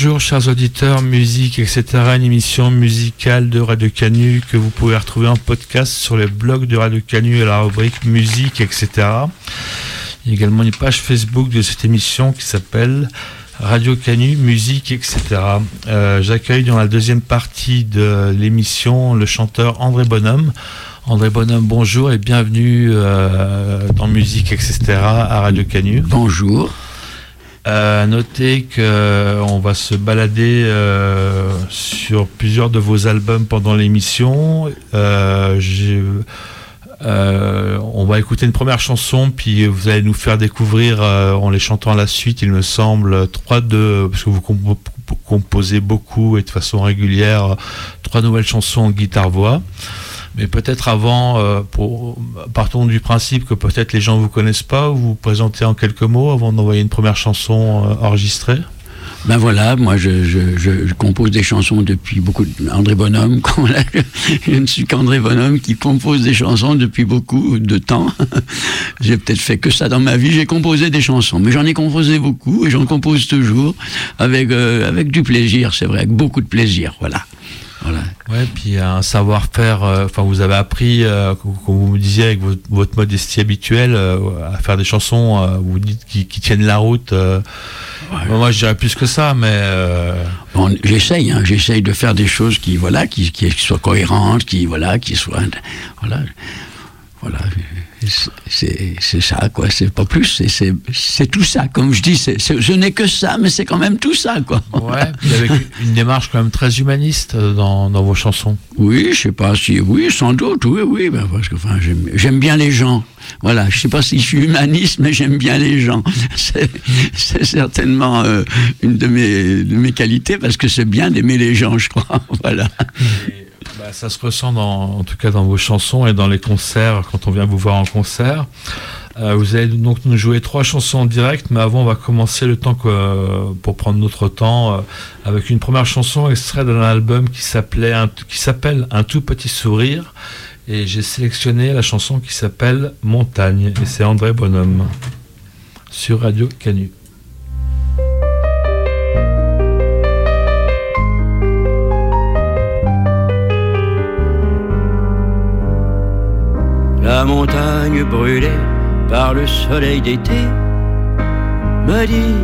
Bonjour chers auditeurs, musique, etc. Une émission musicale de Radio Canu que vous pouvez retrouver en podcast sur les blogs de Radio Canu et la rubrique musique, etc. Il y a également une page Facebook de cette émission qui s'appelle Radio Canu, musique, etc. Euh, j'accueille dans la deuxième partie de l'émission le chanteur André Bonhomme. André Bonhomme, bonjour et bienvenue euh, dans Musique, etc. à Radio Canu. Bonjour. Euh, qu'on euh, va se balader euh, sur plusieurs de vos albums pendant l'émission. on va écouter une première chanson, puis vous allez nous faire découvrir, en les chantant à la suite, il me semble, trois de, parce que vous composez beaucoup et de façon régulière, trois nouvelles chansons en guitare-voix. Mais peut-être avant, euh, partons du principe que peut-être les gens ne vous connaissent pas, vous vous présentez en quelques mots avant d'envoyer une première chanson euh, enregistrée ben voilà, moi je, compose des chansons depuis beaucoup. De... André Bonhomme, je ne suis qu'André Bonhomme qui compose des chansons depuis beaucoup de temps. j'ai peut-être fait que ça dans ma vie, j'ai composé des chansons, mais j'en ai composé beaucoup et j'en compose toujours avec, euh, avec du plaisir, c'est vrai, avec beaucoup de plaisir, voilà. Voilà. Ouais, puis un savoir-faire. Euh, enfin, vous avez appris, euh, comme vous me disiez, avec votre, modestie habituelle, euh, à faire des chansons. vous dites qui, tiennent la route. Moi, je dirais plus que ça, mais. Bon, j'essaye. Hein, j'essaye de faire des choses qui, voilà, qui, qui, soient cohérentes, qui, voilà, qui soient, voilà, voilà c'est ça, quoi. C'est pas plus. C'est tout ça. Comme je dis, ce n'est que ça, mais c'est quand même tout ça, quoi. Ouais, puis avec une démarche quand même très humaniste dans, dans, vos chansons. Oui, je sais pas si. Oui, sans doute, oui, oui. Ben, parce que enfin, j'aime bien les gens. Voilà, je sais pas si je suis humaniste, mais j'aime bien les gens. C'est certainement euh, une de mes, de mes qualités, parce que c'est bien d'aimer les gens, je crois. Voilà. Bah, ça se ressent en tout cas dans vos chansons et dans les concerts quand on vient vous voir en concert. Euh, vous allez donc nous jouer trois chansons en direct, mais avant on va commencer le temps que, pour prendre notre temps euh, avec une première chanson extraite d'un album qui s'appelle Un tout petit sourire et j'ai sélectionné la chanson qui s'appelle Montagne et c'est André Bonhomme sur Radio Canu. La montagne brûlée par le soleil d'été me dit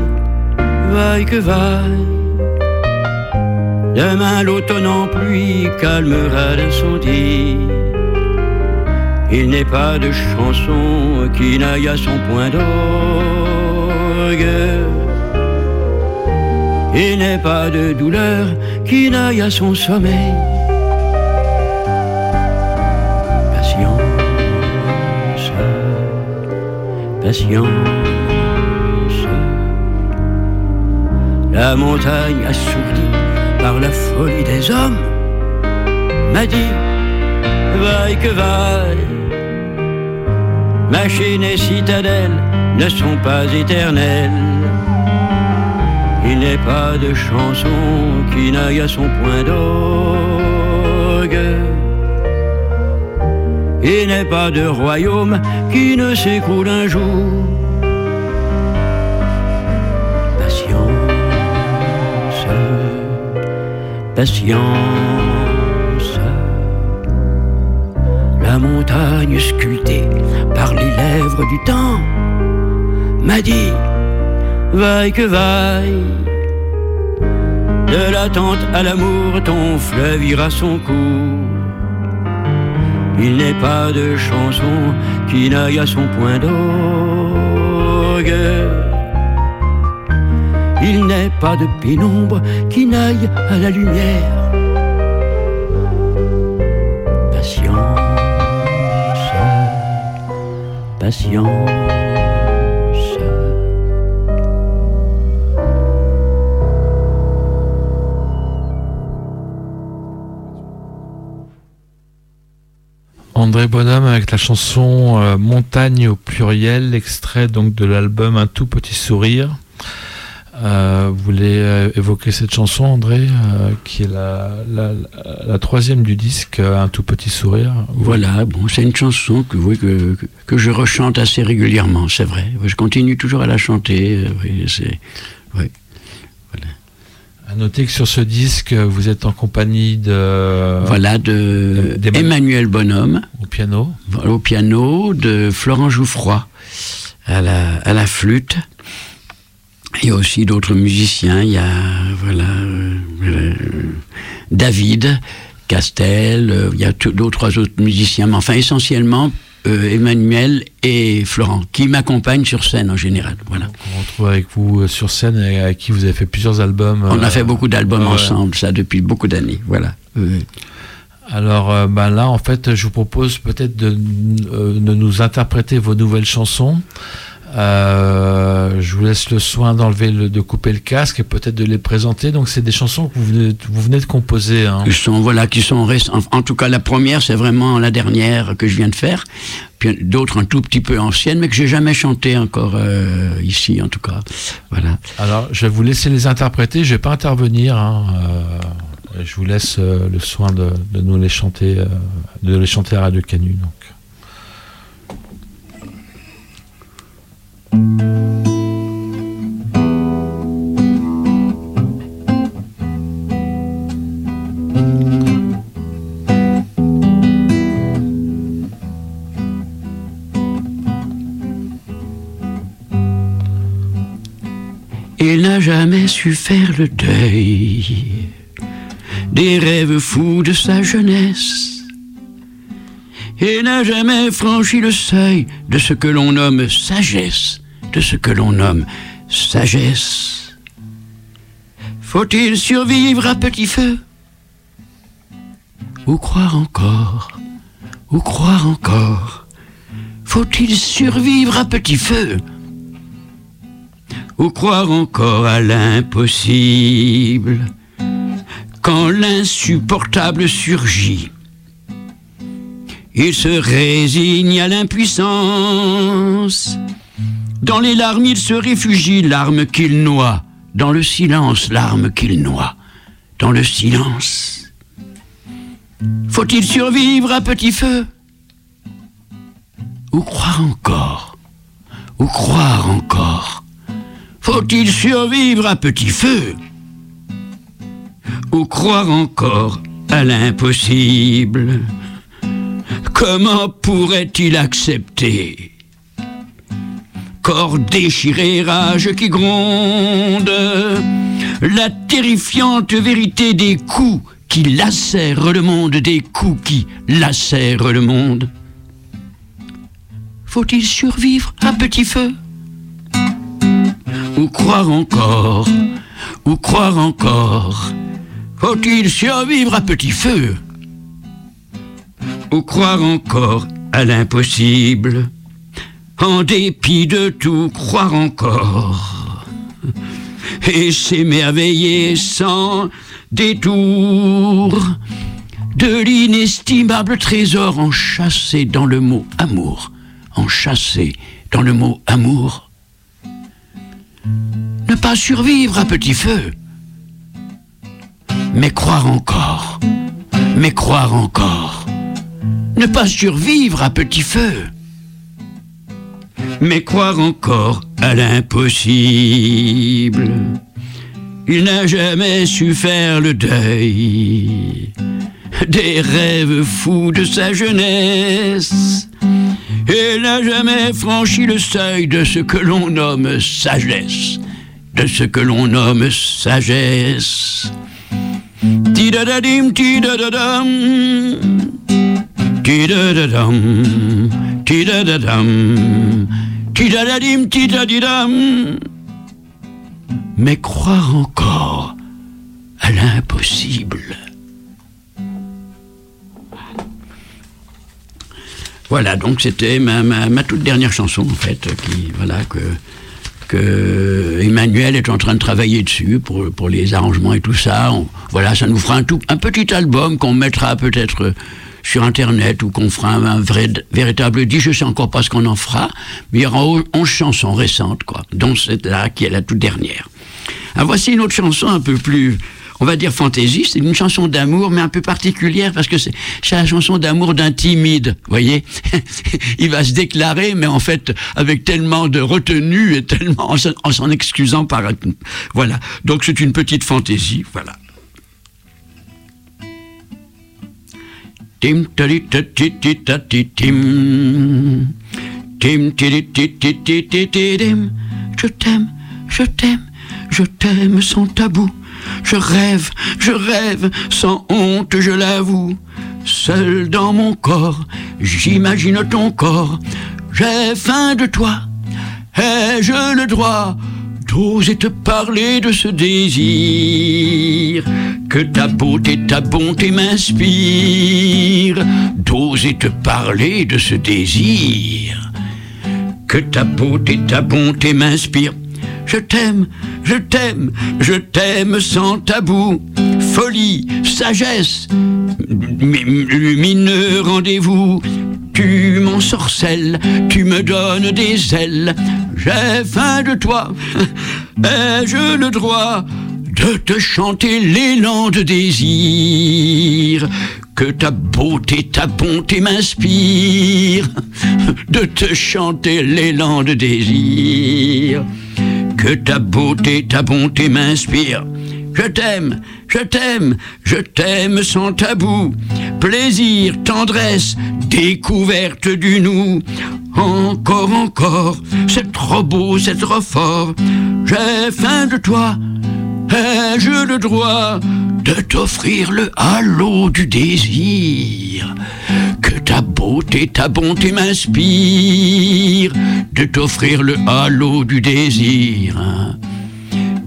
vaille que vaille. Demain l'automne en pluie calmera l'incendie. Il n'est pas de chanson qui n'aille à son point d'orgue. Il n'est pas de douleur qui n'aille à son sommeil. Patience. La montagne assourdie par la folie des hommes m'a dit vaille que vaille. Machine et citadelle ne sont pas éternelles. Il n'est pas de chanson qui n'aille à son point d'orgue. Il n'est pas de royaume qui ne s'écoule un jour. Patience, patience. La montagne sculptée par les lèvres du temps m'a dit, vaille que vaille. De l'attente à l'amour, ton fleuve ira son cours. Il n'est pas de chanson qui n'aille à son point d'orgue. Il n'est pas de pénombre qui n'aille à la lumière. Patience, patience. André Bonhomme avec la chanson euh, Montagne au pluriel, extrait donc de l'album Un tout petit sourire. Euh, vous voulez euh, évoquer cette chanson, André, qui est la, troisième du disque, Un tout petit sourire? Voilà, bon, c'est une chanson que, que, que, je rechante assez régulièrement, c'est vrai. Je continue toujours à la chanter. oui, c'est. À noter que sur ce disque, vous êtes en compagnie de. Voilà, de Emmanuel Bonhomme. Au piano. Au piano, de Florent Jouffroy à la, à la flûte. Il y a aussi d'autres musiciens. Il y a, voilà, euh, David Castel. Euh, il y a deux trois autres musiciens. Mais enfin, essentiellement, euh, Emmanuel et Florent, qui m'accompagnent sur scène en général. Voilà. On retrouve avec vous euh, sur scène et avec qui vous avez fait plusieurs albums. On a fait beaucoup d'albums ensemble, ça, depuis beaucoup d'années. Voilà. Alors ben là, en fait, je vous propose peut-être de, de, nous interpréter vos nouvelles chansons. Euh, je vous laisse le soin d'enlever, de couper le casque et peut-être de les présenter. Donc, c'est des chansons que vous venez, vous venez de composer. Hein. Qui sont, voilà, qui sont en, en tout cas, la première, c'est vraiment la dernière que je viens de faire. Puis d'autres un tout petit peu anciennes, mais que j'ai jamais chanté encore euh, ici, en tout cas. Voilà. Alors, je vais vous laisser les interpréter. Je vais pas intervenir. Hein, euh, je vous laisse le soin de, de, nous les chanter, de les chanter à Radio Canu. Donc. Jamais su faire le deuil. Des rêves fous de sa jeunesse. Et n'a jamais franchi le seuil de ce que l'on nomme sagesse de ce que l'on nomme sagesse. Faut-il survivre à petit feu? Ou croire encore Ou croire encore? Faut-il survivre à petit feu? Ou croire encore à l'impossible Quand l'insupportable surgit il se résigne à l'impuissance dans les larmes, il se réfugie, larmes qu'il noie. Dans le silence, larmes qu'il noie. Dans le silence. Faut-il survivre à petit feu Ou croire encore Ou croire encore Faut-il survivre à petit feu Ou croire encore à l'impossible? Comment pourrait-il accepter corps déchiré, rage qui gronde, la terrifiante vérité des coups qui lacèrent le monde, des coups qui lacèrent le monde? Faut-il survivre à petit feu Ou croire encore Ou croire encore Faut-il survivre à petit feu? Ou croire encore à l'impossible en dépit de tout, croire encore et s'émerveiller sans détour de l'inestimable trésor enchâssé dans le mot amour, enchâssé dans le mot amour. Pas survivre à petit feu, mais croire encore, mais croire encore. Ne pas survivre à petit feu, mais croire encore à l'impossible. Il n'a jamais su faire le deuil des rêves fous de sa jeunesse. Il n'a jamais franchi le seuil de ce que l'on nomme sagesse, de ce que l'on nomme sagesse. Tidadadim, tidadadam, tidadadam, tidadadam, tidadadim, tidadidam. Mais croire encore à l'impossible. Voilà, donc c'était ma, ma, ma, toute dernière chanson, en fait, qui, voilà, que, Emmanuel est en train de travailler dessus pour, pour les arrangements et tout ça. Voilà, ça nous fera un, tout, un petit album qu'on mettra peut-être sur Internet ou qu'on fera un, vrai, véritable disque. Je sais encore pas ce qu'on en fera, mais il y aura 11 chansons récentes, quoi, dont cette là qui est la toute dernière. Ah, voici une autre chanson un peu plus, on va dire fantaisie, c'est une chanson d'amour, mais un peu particulière parce que c'est la chanson d'amour d'un timide. Voyez, il va se déclarer, mais en fait avec tellement de retenue et tellement en s'en excusant par. Voilà. Donc c'est une petite fantaisie. Voilà. Tim je t'aime, je t'aime, je t'aime sans tabou. Je rêve, je rêve, sans honte, je l'avoue. Seul dans mon corps, j'imagine ton corps. J'ai faim de toi, ai-je le droit d'oser te parler de ce désir? Que ta beauté, ta bonté m'inspire D'oser te parler de ce désir que ta beauté, ta bonté m'inspire je t'aime, je t'aime, je t'aime sans tabou. Folie, sagesse, lumineux rendez-vous. Tu m'ensorcelles, tu me donnes des ailes. J'ai faim de toi, ai-je le droit de te chanter l'élan de désir? Que ta beauté, ta bonté m'inspire, de te chanter l'élan de désir que ta beauté, ta bonté m'inspire. Je t'aime, je t'aime, je t'aime sans tabou. Plaisir, tendresse, découverte du nous. Encore, encore, c'est trop beau, c'est trop fort. J'ai faim de toi, ai-je le droit de t'offrir le halo du désir Que ta beauté, ta bonté m'inspire De t'offrir le halo du désir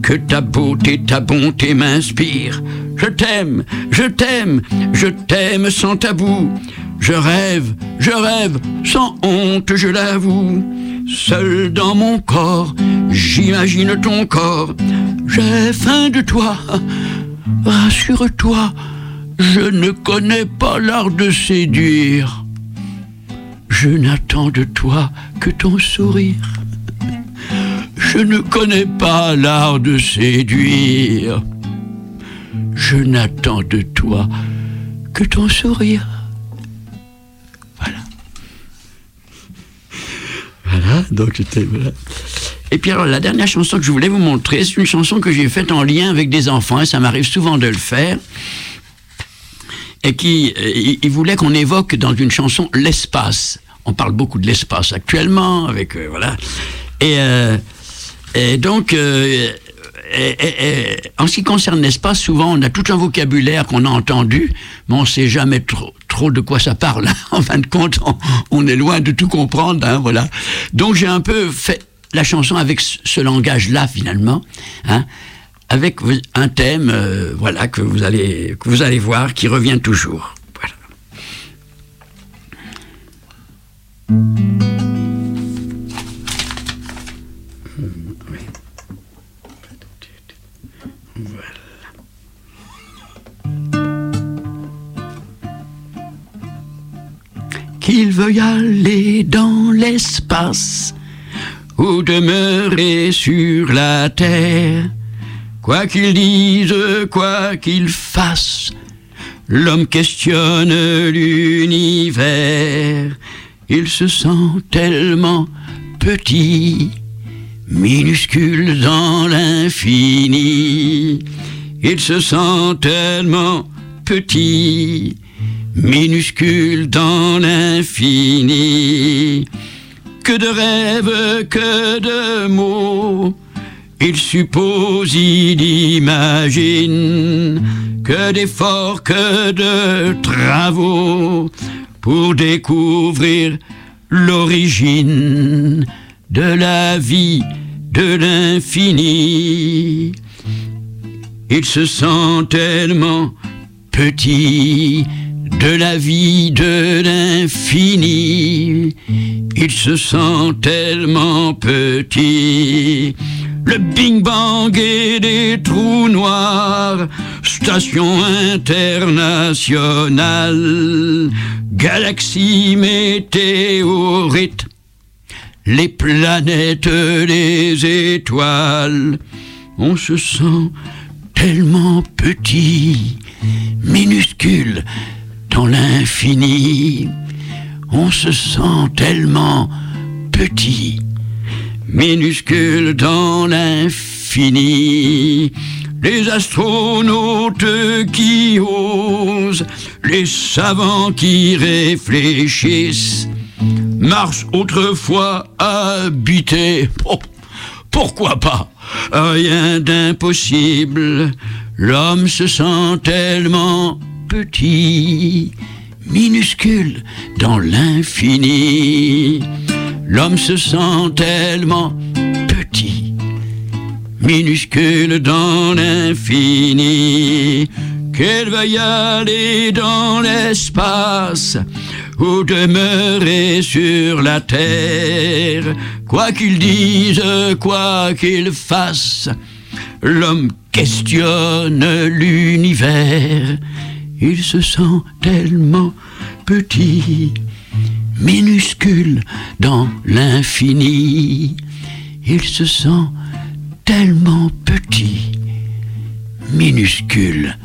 Que ta beauté, ta bonté m'inspire? Je t'aime, je t'aime, je t'aime sans tabou. Je rêve, je rêve, sans honte, je l'avoue Seul dans mon corps, j'imagine ton corps. J'ai faim de toi. Rassure-toi, je ne connais pas l'art de séduire. Je n'attends de toi que ton sourire. Je ne connais pas l'art de séduire. Je n'attends de toi que ton sourire. J'étais. Et puis alors, la dernière chanson que je voulais vous montrer, c'est une chanson que j'ai faite en lien avec des enfants, et ça m'arrive souvent de le faire. Et qui, euh, il voulait qu'on évoque dans une chanson l'espace. On parle beaucoup de l'espace actuellement, avec euh, voilà. Et, euh, et donc, et, en ce qui concerne l'espace, souvent on a tout un vocabulaire qu'on a entendu, mais on ne sait jamais trop, de quoi ça parle. en fin de compte, on, est loin de tout comprendre. Hein, voilà. Donc j'ai un peu fait la chanson avec ce, langage-là finalement, hein, avec un thème, euh, voilà que vous allez que vous allez voir qui revient toujours. Qu'il veuille aller dans l'espace ou demeurer sur la terre. Quoi qu'il dise, quoi qu'il fasse, l'homme questionne l'univers. Il se sent tellement petit, minuscule dans l'infini. Il se sent tellement petit, minuscule dans l'infini. Que de rêves, que de mots, il suppose, il imagine, que d'efforts, que de travaux, pour découvrir l'origine de la vie, de l'infini. Il se sent tellement petit, de la vie, de l'infini. Il se sent tellement petit. Le Bing Bang et des trous noirs, station internationale, galaxie météorite, les planètes, les étoiles, on se sent tellement petit, minuscule dans l'infini. On se sent tellement petit, minuscule dans l'infini. Les astronautes qui osent, les savants qui réfléchissent, marchent autrefois habités. Oh, pourquoi pas? Rien d'impossible. L'homme se sent tellement petit, minuscule dans l'infini. L'homme se sent tellement petit, minuscule dans l'infini, va y aller dans l'espace ou demeurer sur la terre. Quoi qu'il dise, quoi qu'il fasse, l'homme questionne l'univers. Il se sent tellement petit, minuscule dans l'infini. Il se sent tellement petit, minuscule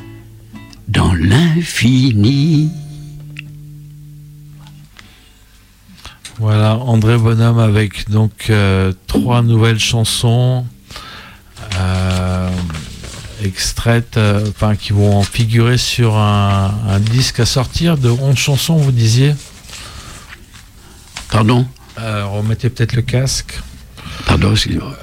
dans l'infini. Voilà, André Bonhomme avec donc euh, trois nouvelles chansons euh, extraites, euh, enfin qui vont figurer sur un, un, disque à sortir de 11 chansons, vous disiez Pardon? Remettez peut-être le casque. Pardon, excusez-moi.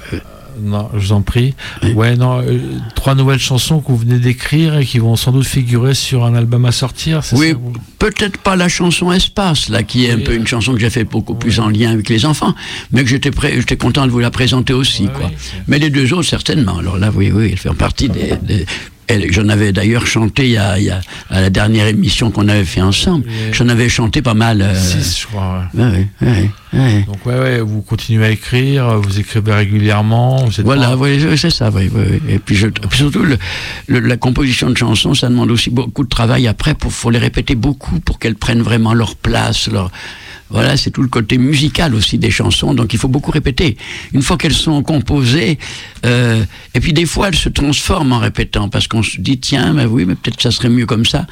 Non, je vous en prie. Oui. Ouais, non, euh, trois nouvelles chansons que vous venez d'écrire et qui vont sans doute figurer sur un album à sortir. Oui, peut-être pas la chanson Espace, là, qui est oui. un peu une chanson que j'ai fait beaucoup plus en lien avec les enfants, mais que j'étais prêt, j'étais content de vous la présenter aussi, quoi. mais les deux autres, certainement. Alors là, oui, oui, elles font partie des, des J'en avais d'ailleurs chanté il y, a, il y, a, à la dernière émission qu'on avait fait ensemble. J'en avais chanté pas mal. Euh... Six, je crois. Ouais. Ouais, ouais, ouais, Donc ouais, ouais, vous continuez à écrire, vous écrivez régulièrement. Vous voilà, pas... oui, c'est ça. Oui, oui. Et puis, je, surtout le, le, la composition de chansons, ça demande aussi beaucoup de travail après. Pour faut les répéter beaucoup pour qu'elles prennent vraiment leur place, leur voilà, c'est tout le côté musical aussi des chansons, donc il faut beaucoup répéter. Une fois qu'elles sont composées, euh, et puis des fois elles se transforment en répétant, parce qu'on se dit, tiens, mais oui, mais peut-être ça serait mieux comme ça.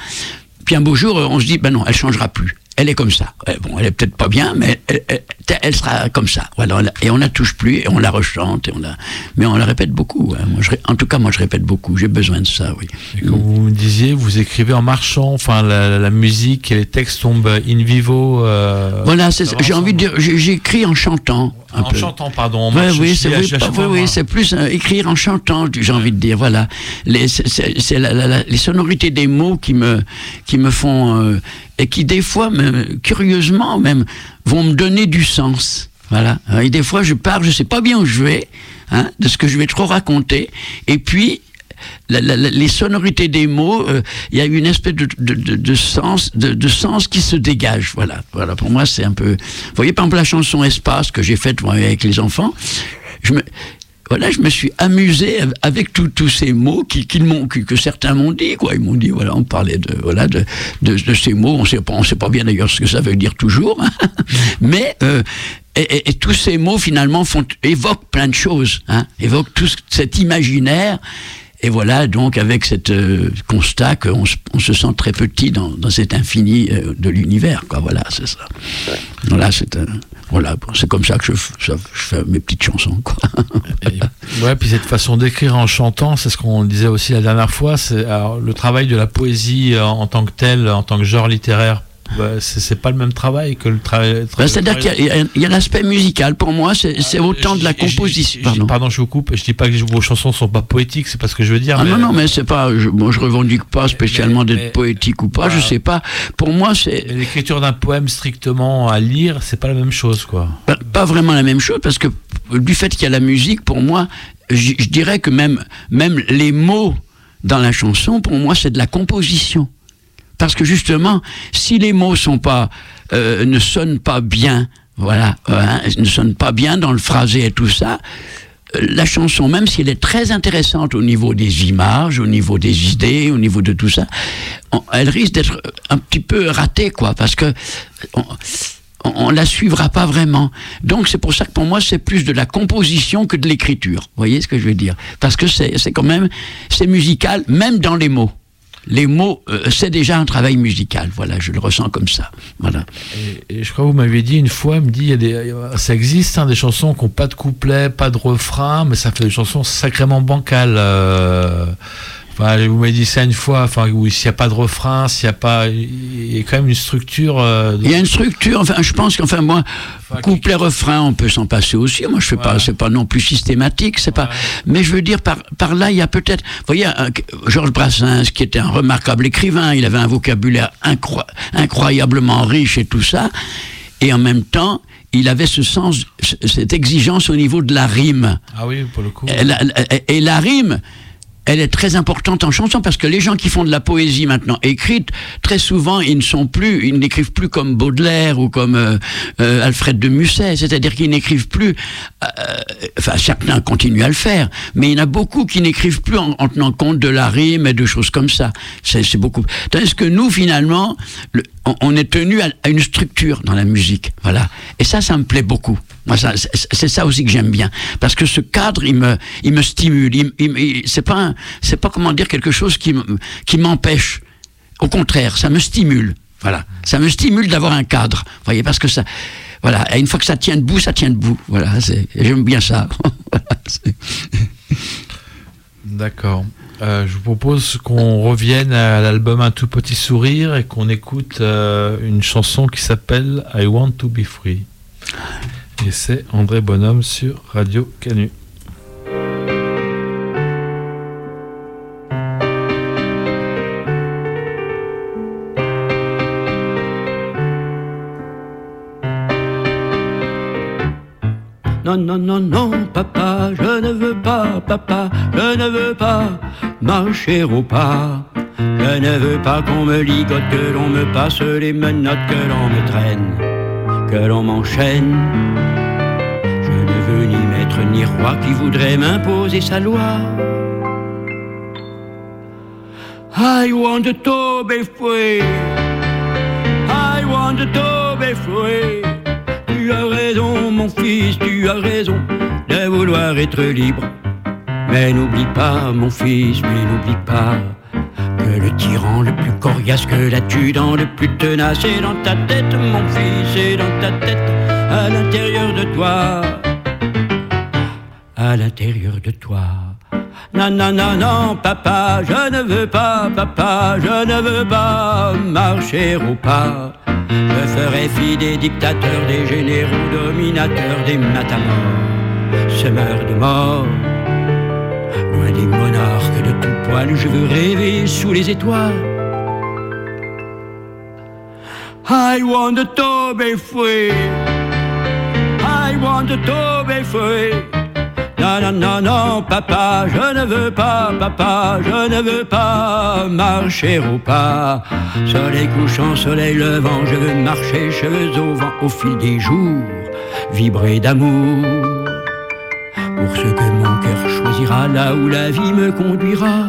Puis un beau jour, on se dit, ben non, elle changera plus. Elle est comme ça. Bon, elle est peut-être pas bien, mais elle, elle, elle, sera comme ça. Voilà, et on la touche plus, et on la rechante, et on la... mais on la répète beaucoup. Hein. Moi, je, en tout cas, moi, je répète beaucoup. J'ai besoin de ça, oui. Et comme vous me disiez, vous écrivez en marchant. Enfin, la, la musique et les textes tombent in vivo. Euh, voilà, j'ai envie de dire, j'écris en chantant. Un en peu. chantant, pardon. Ouais, oui, c'est oui, oui, oui, c'est plus euh, écrire en chantant, j'ai envie de dire. Voilà, les, c'est la, la, les sonorités des mots qui me qui me font euh, et qui des fois, même, curieusement même, vont me donner du sens. Voilà. Et des fois, je pars, je sais pas bien où je vais, hein, de ce que je vais trop raconter, et puis la, la, les sonorités des mots, il euh, y a une espèce de, de, de, de sens, de, sens qui se dégage. Voilà, voilà. Pour moi, c'est un peu. Vous voyez, par exemple, la chanson Espace que j'ai faite moi, avec les enfants. Je me, voilà, je me suis amusé avec tous ces mots qui, qui que, que, certains m'ont dit, quoi. Ils m'ont dit, voilà, on parlait de, voilà, de, de, de ces mots. On sait pas, on sait pas bien d'ailleurs ce que ça veut dire toujours, hein. mais euh, et, et, et, tous ces mots finalement font, évoquent plein de choses, hein, évoquent tout cet imaginaire. Et voilà, donc avec cet euh, constat qu'on se, on se sent très petit dans, dans cet infini euh, de l'univers, quoi. Voilà, c'est ça. Voilà, c'est voilà, c'est comme ça que je, je, je, fais mes petites chansons, quoi. Et, ouais, puis cette façon d'écrire en chantant, c'est ce qu'on disait aussi la dernière fois, c'est le travail de la poésie en, en tant que tel, en tant que genre littéraire bah, c'est pas le même travail que le travail. Bah, C'est-à-dire qu'il y a, a l'aspect musical. Pour moi, c'est ah, autant de la composition. Pardon. pardon. je vous coupe. Je dis pas que vos chansons sont pas poétiques, c'est pas ce que je veux dire. Ah mais... non, non, mais c'est pas. Je, moi, je revendique pas spécialement d'être poétique ou pas. Bah, je sais pas. Pour moi, c'est. L'écriture d'un poème strictement à lire, c'est pas la même chose, quoi. Bah, pas vraiment la même chose, parce que du fait qu'il y a la musique, pour moi, je dirais que même, même les mots dans la chanson, pour moi, c'est de la composition. Parce que justement, si les mots sont pas, euh, ne sonnent pas bien, voilà, hein, ne sonnent pas bien dans le phrasé et tout ça, euh, la chanson, même si elle est très intéressante au niveau des images, au niveau des idées, au niveau de tout ça, elle risque d'être un petit peu ratée, quoi, parce que on, on, la suivra pas vraiment. Donc c'est pour ça que pour moi c'est plus de la composition que de l'écriture. Vous voyez ce que je veux dire? Parce que c'est quand même c'est musical même dans les mots. Les mots, euh, c'est déjà un travail musical. Voilà, je le ressens comme ça. Voilà. Et, je crois que vous m'aviez dit une fois, me dit, il y a des, ça existe, hein, des chansons qui n'ont pas de couplet, pas de refrain, mais ça fait des chansons sacrément bancales. Euh, vous m'avez dit ça une fois, enfin, s'il n'y a pas de refrain, s'il n'y a pas. Il y a quand même une structure. Euh, il y a une structure, enfin, je pense qu'enfin, moi, couplet, refrain, on peut s'en passer aussi. Moi, je fais pas, c'est pas non plus systématique, c'est pas. Mais je veux dire, par, par là, il y a peut-être. Vous voyez, Georges Brassens, qui était un remarquable écrivain, il avait un vocabulaire incroyablement riche et tout ça. Et en même temps, il avait ce sens, cette exigence au niveau de la rime. Ah oui, pour le coup. et la rime, elle est très importante en chanson parce que les gens qui font de la poésie maintenant écrite, très souvent, ils ne sont plus, ils n'écrivent plus comme Baudelaire ou comme euh, euh, Alfred de Musset, c'est-à-dire qu'ils n'écrivent plus, euh, enfin certains continuent à le faire, mais il y en a beaucoup qui n'écrivent plus en, tenant compte de la rime et de choses comme ça. C'est beaucoup. Tandis que nous, finalement, on, est tenu à, une structure dans la musique, voilà. Et ça, ça me plaît beaucoup. Moi, c'est ça aussi que j'aime bien, parce que ce cadre, il me, il me stimule. Il, c'est pas, c'est pas comment dire quelque chose qui, qui m'empêche. Au contraire, ça me stimule. Voilà, ça me stimule d'avoir un cadre. Voyez, parce que ça, voilà, et une fois que ça tient debout, ça tient debout. Voilà, j'aime bien ça. D'accord. Euh, je vous propose qu'on revienne à l'album Un tout petit sourire et qu'on écoute euh, une chanson qui s'appelle I Want to be free. Et c'est André Bonhomme sur Radio Canu. Non, non, non, non, papa, je ne veux pas, papa, je ne veux pas marcher au pas. Je ne veux pas qu'on me ligote, que l'on me passe les menottes, que l'on me traîne que l'on m'enchaîne. Ni roi qui voudrait m'imposer sa loi. I want to be free. I want to be free. Tu as raison, mon fils, tu as raison de vouloir être libre. Mais n'oublie pas, mon fils, mais n'oublie pas que le tyran le plus coriace, que l'adjudant le plus tenace est dans ta tête, mon fils, est dans ta tête, à l'intérieur de toi, à l'intérieur de toi. Non, non, non, non, papa, je ne veux pas, papa, je ne veux pas marcher au pas. Je ferai fi des dictateurs, des généraux dominateurs, des matamors, semeurs de mort loin des monarques de tout poil, je veux rêver sous les étoiles. I want to be free. I want to be free. Non, non, non, non, papa, je ne veux pas, papa, je ne veux pas marcher au pas. Soleil couchant, soleil levant, je veux marcher, cheveux au vent, au fil des jours, vibrer d'amour pour ce que mon cœur choisira là où la vie me conduira.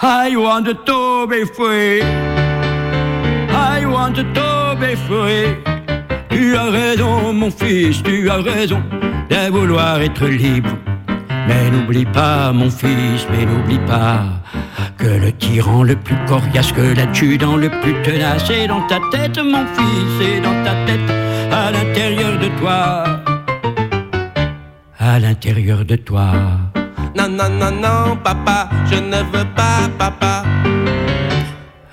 I want to be free. I want to be free. Tu as raison, mon fils, tu as raison de vouloir être libre. Mais n'oublie pas, mon fils, mais n'oublie pas que le tyran le plus coriace, que l'adjudant le plus tenace est dans ta tête, mon fils, est dans ta tête, à l'intérieur de toi à l'intérieur de toi. Non, non, non, non, papa, je ne veux pas, papa.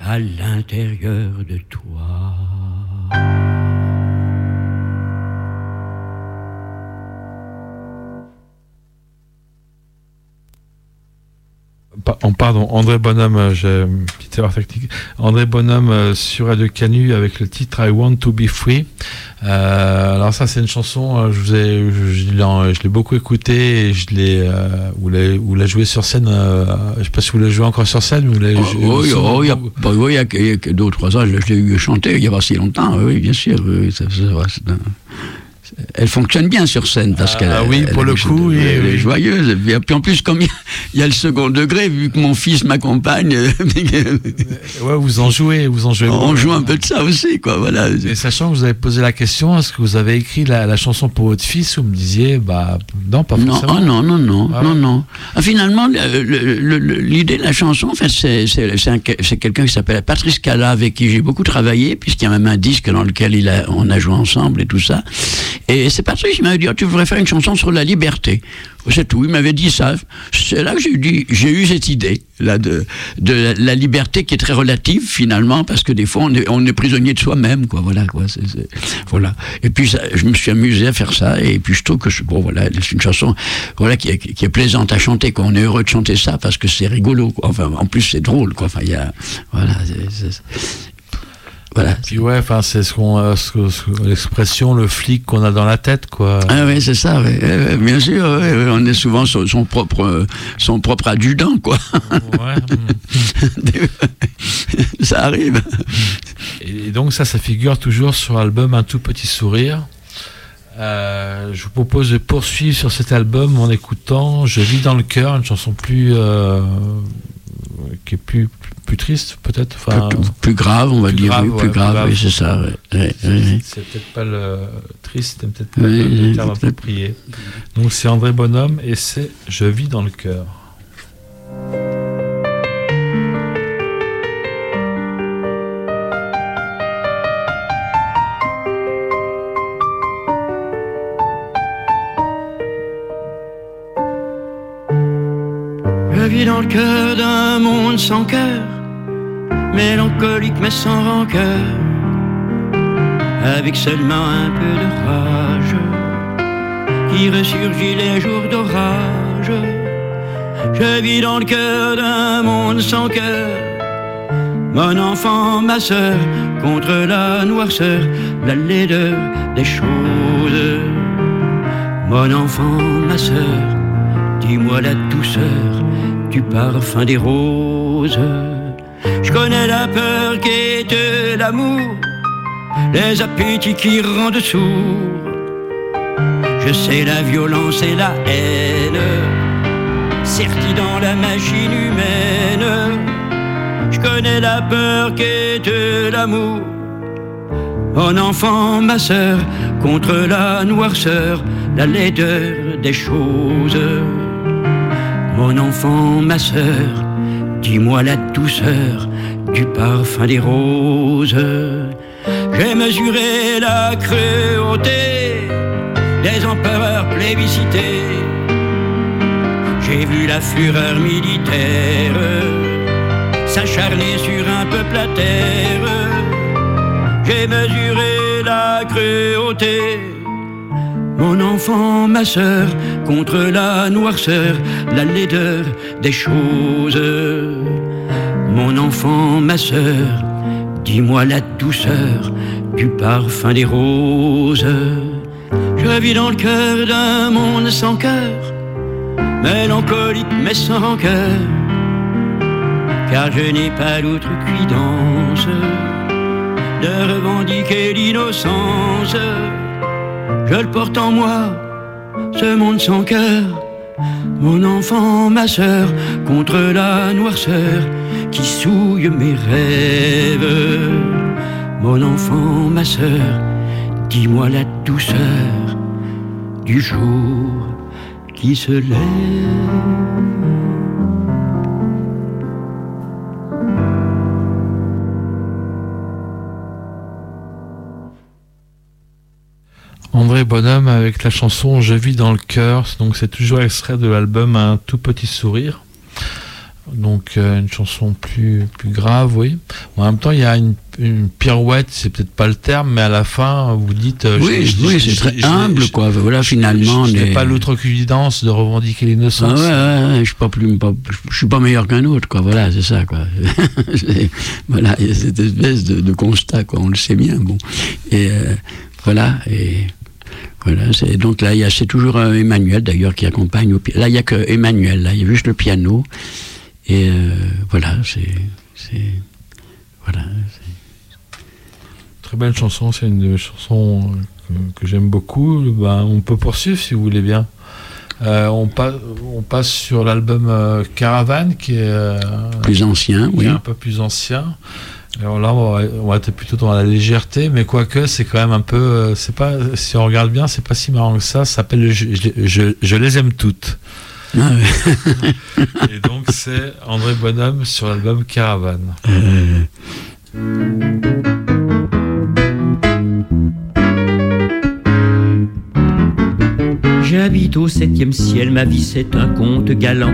À l'intérieur de toi. Pardon, André Bonhomme, euh, j'ai une petite erreur technique. André Bonhomme euh, sur Radio Canu avec le titre I Want to Be Free. Euh, alors ça, c'est une chanson, je, vous ai, je, l'ai beaucoup écouté et je l'ai, vous l'avez joué sur scène. je ne sais pas si vous l'avez joué encore sur scène. Oh, oui, oh, il y a, bah, oui, il y a deux ou trois ans, je l'ai chanté il y a pas si longtemps. Oui, bien sûr. Oui, elle fonctionne bien sur scène parce Ah, qu'elle oui, elle pour est- le coup, oui, elle est oui. joyeuse. Et puis, en plus, comme il y a- il y a le second degré, vu que mon fils m'accompagne, Ouais, vous en jouez, vous en jouez. on beaucoup. joue un peu de ça aussi, quoi. Voilà. Et sachant que vous avez posé la question, est-ce que vous avez écrit la, la chanson pour votre fils Vous me disiez, bah non, pas Non, forcément. ah non, non, non, Ah non, non. Ah, finalement, le- le- le- l'idée de la chanson, en fait, c'est c'est- c'est un- c'est quelqu'un qui s'appelle Patrice Cala, avec qui j'ai beaucoup travaillé, puisqu'il y a même un disque dans lequel il a, on a joué ensemble et tout ça. Et c'est Patrice qui m'avait dit, Oh, tu voudrais faire une chanson sur la liberté. C'est tout, il m'avait dit ça. C'est là que j'ai eu, cette idée, là, de, la, liberté qui est très relative, finalement, parce que des fois, on est, on est prisonnier de soi-même, quoi. Voilà, quoi. Voilà. Et puis, je me suis amusé à faire ça, et puis je trouve que, bon, voilà, c'est une chanson, voilà, qui est, plaisante à chanter, quoi. On est heureux de chanter ça, parce que c'est rigolo. Enfin, en plus, c'est drôle, quoi. Enfin, il y a, voilà, voilà. Puis ouais, enfin c'est ce qu'on, euh, l'expression, le flic qu'on a dans la tête, quoi. Ah oui, c'est ça, ouais, ouais, bien sûr, on est souvent son, son propre, euh, son propre adjudant, quoi. Ouais, ça arrive. Et donc ça, ça figure toujours sur l'album Un tout petit sourire. Euh, je vous propose de poursuivre sur cet album en écoutant Je vis dans le cœur, une chanson plus euh, qui est plus plus, plus triste peut-être. Enfin, plus, plus grave, on va dire, grave, oui, ouais, plus grave, grave. oui, c'est ça. ouais, c'est peut-être pas le triste, c'est peut-être pas le terme approprié. Donc c'est André Bonhomme et c'est Je vis dans le cœur. Je vis dans le cœur d'un monde sans cœur, mélancolique mais sans rancœur, avec seulement un peu de rage qui ressurgit les jours d'orage. Je vis dans le cœur d'un monde sans cœur, mon enfant, ma sœur, contre la noirceur, la laideur des choses. Mon enfant, ma sœur, dis-moi la douceur du parfum des roses. Je connais la peur qui est l'amour, les appétits qui rendent sourd. Je sais la violence et la haine, sertis dans la machine humaine. Je connais la peur qui est l'amour. Mon enfant, ma sœur, contre la noirceur, la laideur des choses. Mon enfant, ma sœur, dis-moi la douceur du parfum des roses. J'ai mesuré la cruauté des empereurs plébiscités. J'ai vu la fureur militaire s'acharner sur un peuple à terre. J'ai mesuré la cruauté. Mon enfant, ma sœur, contre la noirceur, la laideur des choses. Mon enfant, ma sœur, dis-moi la douceur du parfum des roses. Je vis dans le cœur d'un monde sans cœur, mélancolique mais sans cœur, car je n'ai pas l'outrecuidance de revendiquer l'innocence. Je le porte en moi, ce monde sans cœur. Mon enfant, ma sœur, contre la noirceur qui souille mes rêves. Mon enfant, ma sœur, dis-moi la douceur du jour qui se lève. André Bonhomme avec la chanson Je vis dans le cœur. Donc c'est toujours extrait de l'album Un tout petit sourire. Donc euh, une chanson plus plus grave, oui. En même temps, il y a une, une pirouette, c'est peut-être pas le terme, mais à la fin, vous dites. euh, Oui, je- oui, c'est très humble, je- quoi. Voilà, finalement, je, je n'ai les- pas l'outrecuidance de revendiquer Ah l'innocence. ouais, ouais, ouais, je suis pas plus, pas- je suis pas meilleur qu'un autre, quoi. Voilà, c'est ça, quoi. Voilà, il y a cette espèce de, de constat, quoi. On le sait bien, bon. Et euh, voilà, et voilà. C'est donc là, il y a, c'est toujours euh, Emmanuel d'ailleurs qui accompagne. Au, là, il y a que Emmanuel. Là, il y a juste le piano. Et euh, voilà, c'est, c'est, voilà. Très belle chanson, c'est une chanson que, j'aime beaucoup. Ben, on peut poursuivre si vous voulez bien. on, on, passe sur l'album Caravane qui est plus ancien, oui. un peu plus ancien. Alors là, on va, être plutôt dans la légèreté, mais quoique, c'est quand même un peu. C'est pas, si on regarde bien, c'est pas si marrant que ça. Ça s'appelle je, je, je, les aime toutes. Ah Et donc, c'est André Bonhomme sur l'album Caravane. Euh. J'habite au septième ciel, ma vie c'est un conte galant.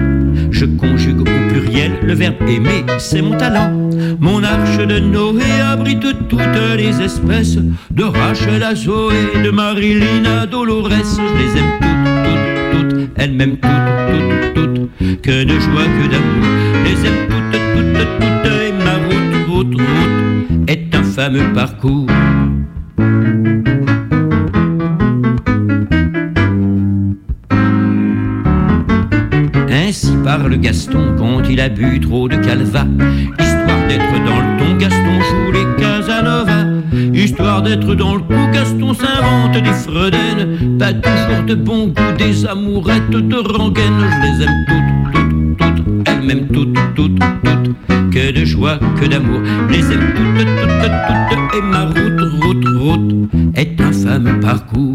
Je conjugue au pluriel le verbe aimer, c'est mon talent. Mon arche de Noé abrite toutes les espèces de Rachel à Zoé, de Marilyn à Dolores. Je les aime toutes, toutes, toutes, elles m'aiment toutes, toutes, toutes. Que de joie, que d'amour, les aime toutes, toutes, toutes. Et ma route, route, route est un fameux parcours. Parle Gaston quand il a bu trop de calva. Histoire d'être dans le ton, Gaston joue les Casanova. Histoire d'être dans le coup, Gaston s'invente des fredaines. Pas toujours de bon goût, des amourettes de rengaine. Je les aime toutes, toutes, toutes, elles m'aiment toutes, toutes, toutes. Que de joie, que d'amour, les aime toutes, toutes, toutes. Et ma route, route, route est un fameux parcours.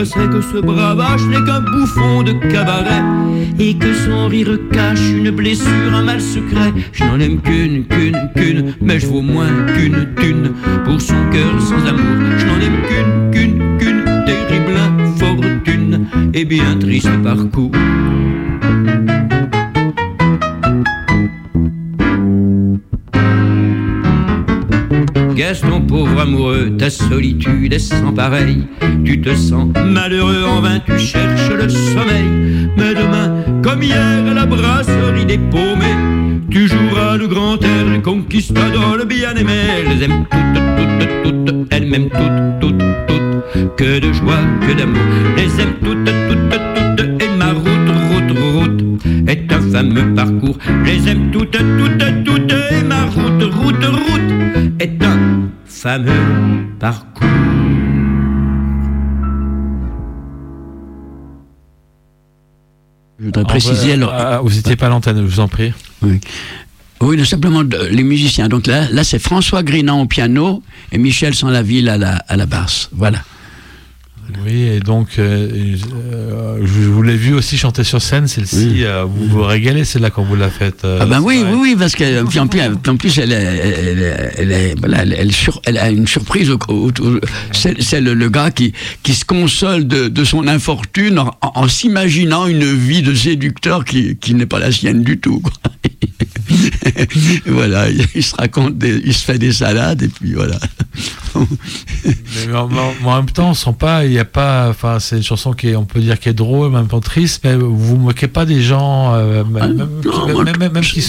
Je sais que ce bravache n'est qu'un bouffon de cabaret. Et que son rire cache une blessure, un mal secret. Je n'en aime qu'une, qu'une, qu'une. Mais je vaux moins qu'une thune pour son cœur sans amour. Je n'en aime qu'une, qu'une, qu'une. Terrible infortune et bien triste parcours. Ta solitude est sans pareil. Tu te sens malheureux, en vain tu cherches le sommeil. Mais demain, comme hier, à la brasserie des paumés, tu joueras le grand air du conquistador, le bien-aimé. Elles aiment toutes, toutes, toutes, elles m'aiment toutes, toutes, toutes. Que de joie, que d'amour, les aiment toutes, toutes, toutes. Et ma route, route, route est un fameux parcours. Les aime toutes, toutes, toutes. Et ma route, route, route est un fameux parcours. Je voudrais préciser alors. Ah, vous n'étiez pas à l'antenne, je vous en prie. Oui. Oui, simplement les musiciens. Donc là, là c'est François Grinan au piano et Michel Sanlaville à la, à la basse. Voilà. Oui, et donc, euh, euh, je vous l'ai vu aussi chanter sur scène, celle-ci, euh, vous vous régalez, c'est là quand vous la faites. ah ben oui, oui, oui, parce que en plus, en plus elle, elle, elle, voilà, elle, sur, elle, a une surprise. C'est le, gars qui, qui se console de, de son infortune en, en s'imaginant une vie de séducteur qui, qui n'est pas la sienne du tout. Quoi. voilà, il se raconte, il se fait des salades et puis voilà. mais en, même temps, on sent pas, il y a pas, enfin, c'est une chanson qui est, on peut dire, qui est drôle, même pas triste, mais vous vous moquez pas des gens, euh, même, même, qui,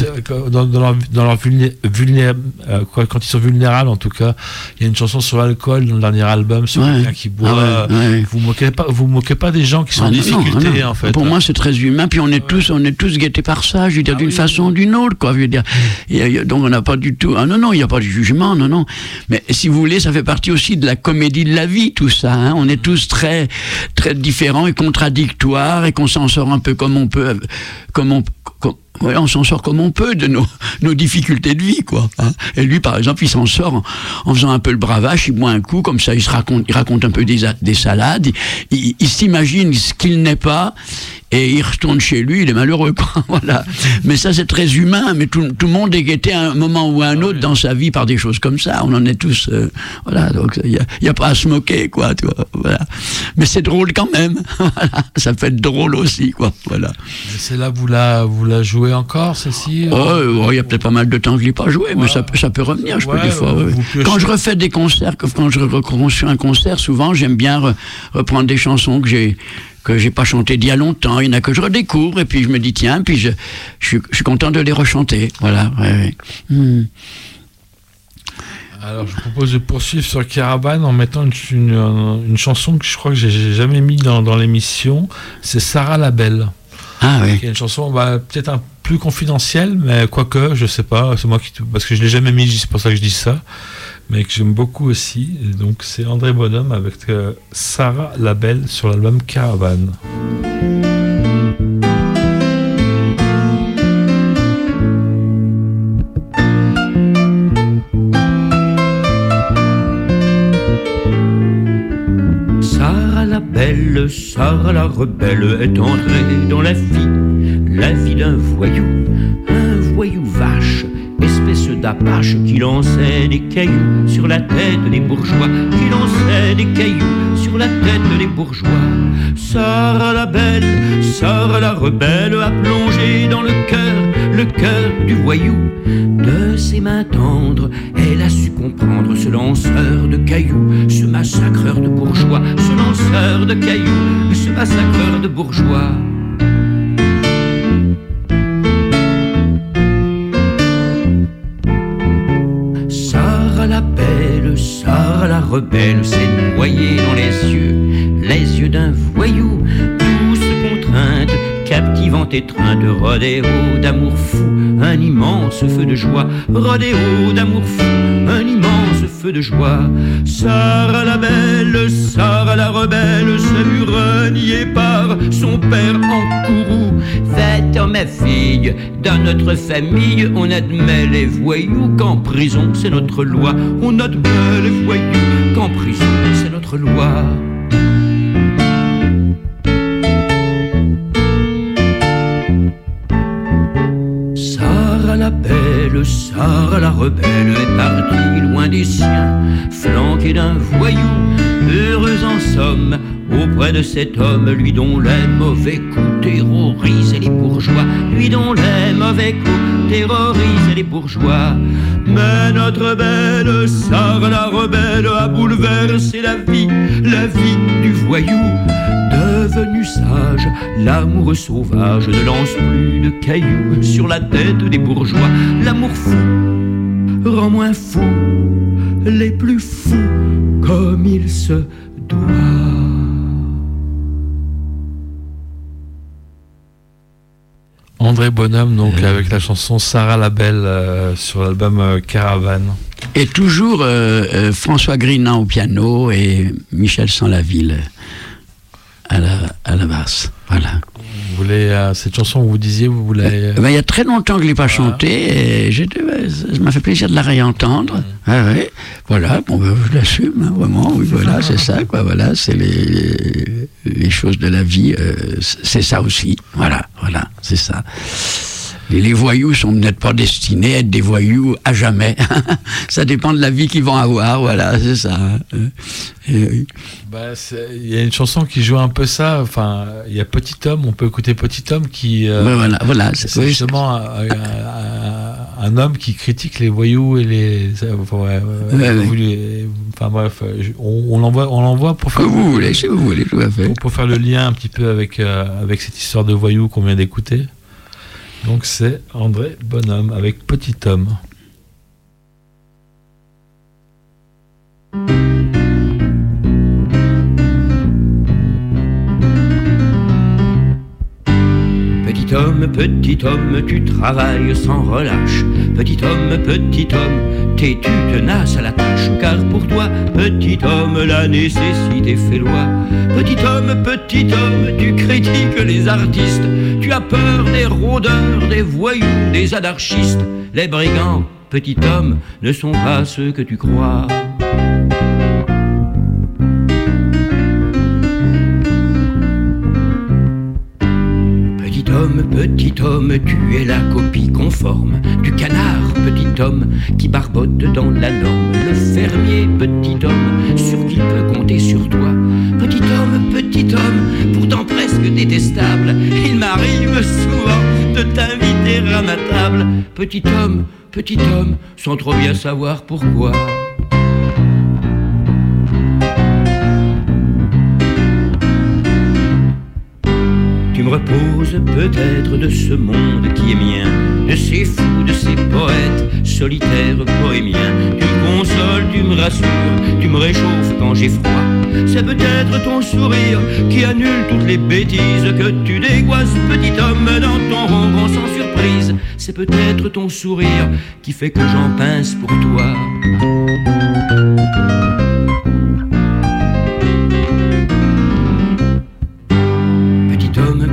dans, leur, dans leur euh, quand ils sont vulnérables, en tout cas. Il y a une chanson sur l'alcool dans le dernier album, sur quelqu'un qui boit. Ah vous moquez pas, vous moquez pas des gens qui sont en ah difficulté, en fait. Pour moi, c'est très humain. Puis on est tous, on est tous guettés par ça. Je veux dire, ah d'une façon ou d'une autre, quoi. Je veux dire, donc on n'a pas du tout. Ah non, non, il n'y a pas de jugement, non, non. Mais si vous voulez, ça fait partie aussi de la comédie de la vie, tout ça. Hein. On est tous très, très différents et contradictoires et qu'on s'en sort un peu comme on peut, comme on, on s'en sort comme on peut de nos, nos difficultés de vie, quoi. Hein. Et lui, par exemple, il s'en sort en, faisant un peu le bravache, il boit un coup, comme ça, il se raconte, il raconte un peu des, des salades, il, il s'imagine ce qu'il n'est pas, et il retourne chez lui, il est malheureux, quoi. voilà. Mais ça, c'est très humain, mais tout, tout, le monde est guetté à un moment ou à un autre dans sa vie par des choses comme ça. On en est tous, euh, voilà. Donc, il n'y a, a, pas à se moquer, quoi, tu vois, voilà. Mais c'est drôle quand même, voilà. Ça peut être drôle aussi, quoi, voilà. C'est là, vous la, vous la jouez encore, oh, oh, il y a peut-être pas mal de temps que je l'ai pas joué, mais ça, ça peut revenir, je peux des fois, Quand je refais des concerts, quand je reconstruis un concert, souvent, j'aime bien reprendre des chansons que j'ai que j'ai pas chanté d'il y a longtemps. Il y en a que je redécouvre et puis je me dis tiens, puis je, je, suis, content de les rechanter. Voilà. Ouais, hmm. Alors, je vous propose de poursuivre sur Caravane en mettant une, une, chanson que je crois que j'ai jamais mis dans, dans l'émission. C'est Sarah Labelle. Ah oui. Qui est une chanson bah, peut-être un plus confidentielle, mais quoique, je sais pas, c'est moi qui. Parce que je l'ai jamais mis, c'est pour ça que je dis ça. Mais que j'aime beaucoup aussi. donc, c'est André Bonhomme avec euh, Sarah Labelle sur l'album Caravane. belle Sarah la rebelle est entrée dans la vie, la vie d'un voyou, d'apache qui lançait des cailloux sur la tête des bourgeois, qui lançait des cailloux sur la tête des bourgeois. Sarah la belle, Sarah la rebelle a plongé dans le cœur, le cœur du voyou. De ses mains tendres, elle a su comprendre ce lanceur de cailloux, ce massacreur de bourgeois, ce lanceur de cailloux, ce massacreur de bourgeois. Rebelle s'est noyée dans les yeux, les yeux d'un voyou, douce contrainte, captivant étreinte rodéo d'amour fou, un immense feu de joie, rodéo d'amour fou, un de joie. Sarah la belle, Sarah la rebelle, se vu par son père en courroux. Va-t'en ma fille, dans notre famille, on admet les voyous qu'en prison c'est notre loi. On admet les voyous qu'en prison c'est notre loi. La rebelle est partie loin des siens, flanquée d'un voyou, heureuse en somme, auprès de cet homme, lui dont les mauvais coups terrorisent les bourgeois, lui dont les mauvais coups terrorisent les bourgeois. Mais notre belle Sarah la rebelle a bouleversé la vie, la vie du voyou. Devenu sage, l'amour sauvage ne lance plus de cailloux sur la tête des bourgeois. L'amour fou rend moins fou les plus fous comme il se doit. André Bonhomme, donc, euh. avec la chanson Sarah la Belle euh, sur l'album euh, Caravane. Et toujours François Grinan au piano et Michel Sanlaville à la, à la basse. Voilà. Vous voulez, euh, cette chanson, vous disiez, vous voulez. Euh, ben, il y a très longtemps que je ne l'ai pas chantée et ben, ça m'a fait plaisir de la réentendre. Ah, ouais. Voilà, bon, ben, je l'assume, hein, vraiment. Oui, voilà, c'est ça, quoi. Voilà, c'est les, les, choses de la vie, euh, c'est ça aussi. Voilà, voilà, c'est ça les voyous sont peut-être pas destinés à être des voyous à jamais. ça dépend de la vie qu'ils vont avoir, voilà, c'est ça. Hein. Bah, il y a une chanson qui joue un peu ça. Enfin, il y a Petit Homme, on peut écouter Petit Homme qui. Euh, voilà, voilà. C'est justement un, homme qui critique les voyous et les. enfin bref, on, l'envoie, on l'envoie pour faire. vous voulez, si vous voulez, tout à fait. Pour, faire le lien un petit peu avec euh, avec cette histoire de voyous qu'on vient d'écouter. Donc c'est André Bonhomme avec Petit Homme. Petit homme, petit homme, tu travailles sans relâche. Petit homme, petit homme, t'es tu tenace à la tâche. Car pour toi, petit homme, la nécessité fait loi. Petit homme, petit homme, tu critiques les artistes. Tu peur des rôdeurs, des voyous, des anarchistes. Les brigands, petit homme, ne sont pas ceux que tu crois. Petit homme, tu es la copie conforme du canard, petit homme, qui barbote dans la norme. Le fermier, petit homme, sur qui peut compter sur toi. Petit homme, petit homme, pourtant presque détestable, il m'arrive souvent de t'inviter à ma table. Petit homme, petit homme, sans trop bien savoir pourquoi. Peut-être de ce monde qui est mien, de ces fous, de ces poètes, solitaires bohémiens. Tu me consoles, tu me rassures, tu me réchauffes quand j'ai froid. C'est peut-être ton sourire qui annule toutes les bêtises que tu dégoisses, petit homme, dans ton ronron sans surprise. C'est peut-être ton sourire qui fait que j'en pince pour toi.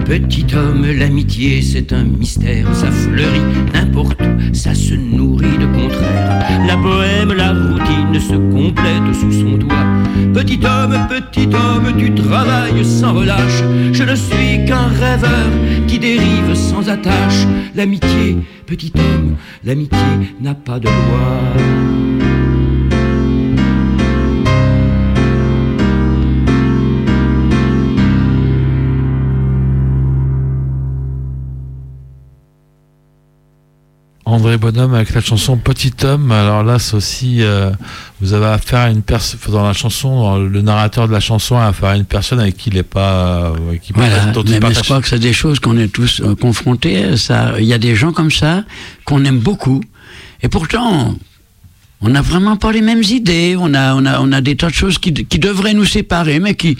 Petit homme, l'amitié c'est un mystère, ça fleurit n'importe où, ça se nourrit de contraires. La poème, la routine se complète sous son toit. Petit homme, petit homme, tu travailles sans relâche. Je ne suis qu'un rêveur qui dérive sans attache. L'amitié, petit homme, l'amitié n'a pas de loi. André Bonhomme avec la chanson Petit homme. Alors là, c'est aussi, euh, vous avez affaire à une personne, dans la chanson, le narrateur de la chanson a affaire à une personne avec qui il n'est pas. Euh, qui voilà, mais, mais je crois que c'est des choses qu'on est tous euh, confrontés. Ça, il y a des gens comme ça qu'on aime beaucoup. Et pourtant, on n'a vraiment pas les mêmes idées, on a, on a, on a des tas de choses qui, qui devraient nous séparer, mais qui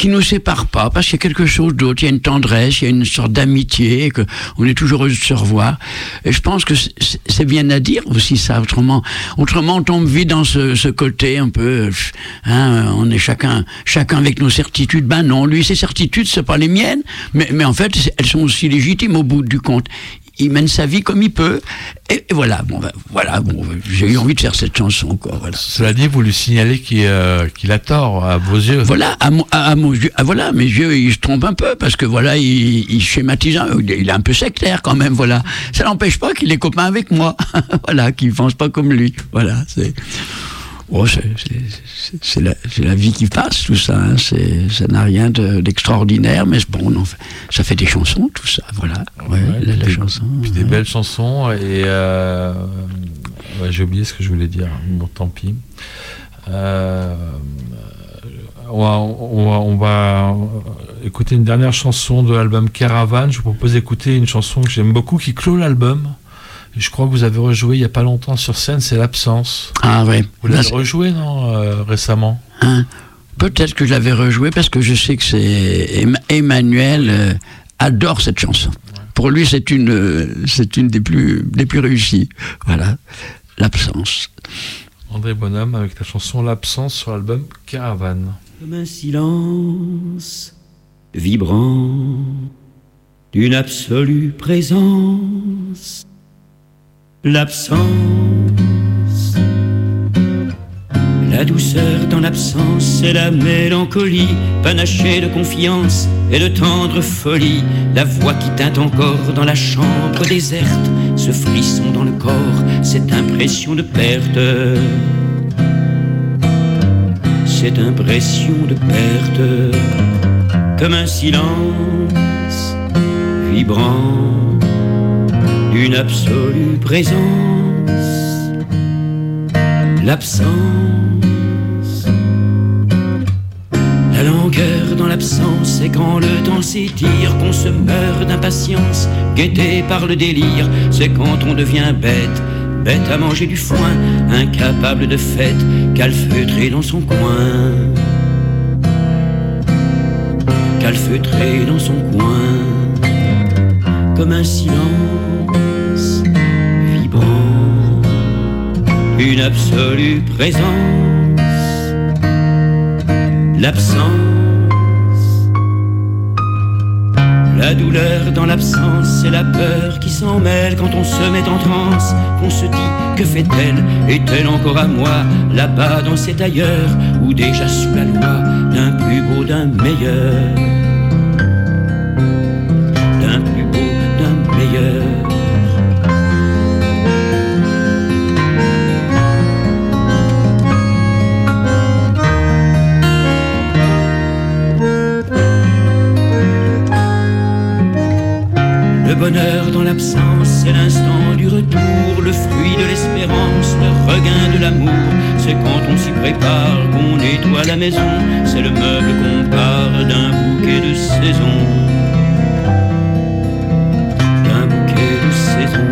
qui nous séparent pas, parce qu'il y a quelque chose d'autre, il y a une tendresse, il y a une sorte d'amitié, que on est toujours heureux de se revoir. Et je pense que c'est bien à dire aussi ça, autrement, autrement on tombe vite dans ce, ce côté un peu, hein, on est chacun, chacun avec nos certitudes. Ben non, lui ses certitudes c'est pas les miennes, mais, mais en fait elles sont aussi légitimes au bout du compte il mène sa vie comme il peut. Et, voilà, bon, ben, voilà, bon, j'ai eu envie de faire cette chanson, quoi. Voilà. Cela dit, vous lui signalez qu'il euh, a tort à vos yeux. Voilà, à, à, mon yeux, ah, voilà, mes yeux, il se trompe un peu parce que voilà, il, il schématise, un, il est un peu sectaire quand même, voilà. Ça n'empêche pas qu'il est copain avec moi, voilà, qu'il pense pas comme lui, voilà. C'est. Oh, c'est la, la, vie qui passe, tout ça. Hein. Ça n'a rien d'extraordinaire, mais bon, non, ça fait des chansons, tout ça. Voilà. Ouais, la, des, chanson, puis des belles chansons. Et euh, j'ai oublié ce que je voulais dire. Bon, tant pis. Euh, on, va, on, va, écouter une dernière chanson de l'album Caravane. Je vous propose d'écouter une chanson que j'aime beaucoup qui clôt l'album je crois que vous avez rejoué il n'y a pas longtemps sur scène, c'est l'absence. Ah oui. Vous l'avez rejoué, non, euh, récemment? Hein? Peut-être que je l'avais rejoué parce que je sais que c'est Emmanuel euh, adore cette chanson. Pour lui, c'est une, c'est une des plus, des plus réussies. Voilà, l'absence. André Bonhomme avec la chanson L'absence sur l'album Caravane. Comme un silence vibrant d'une absolue présence l'absence. La douceur dans l'absence et la mélancolie, panachée de confiance et de tendre folie, la voix qui teinte encore dans la chambre déserte, ce frisson dans le corps, cette impression de perte. Cette impression de perte, comme un silence vibrant une absolue présence, l'absence, la longueur dans l'absence, et quand le temps s'étire, qu'on se meurt d'impatience, guetté par le délire, c'est quand on devient bête, bête à manger du foin, incapable de fête, calfeutré dans son coin, calfeutré dans son coin, comme un silence une absolue présence, l'absence, la douleur dans l'absence, c'est la peur qui s'en mêle quand on se met en transe, qu'on se dit que fait-elle, est-elle encore à moi, là-bas dans cet ailleurs, ou déjà sous la loi d'un plus beau, d'un meilleur. c'est l'instant du retour, le fruit de l'espérance, le regain de l'amour. C'est quand on s'y prépare, qu'on nettoie la maison, c'est le meuble qu'on part d'un bouquet de saison. D'un bouquet de saison,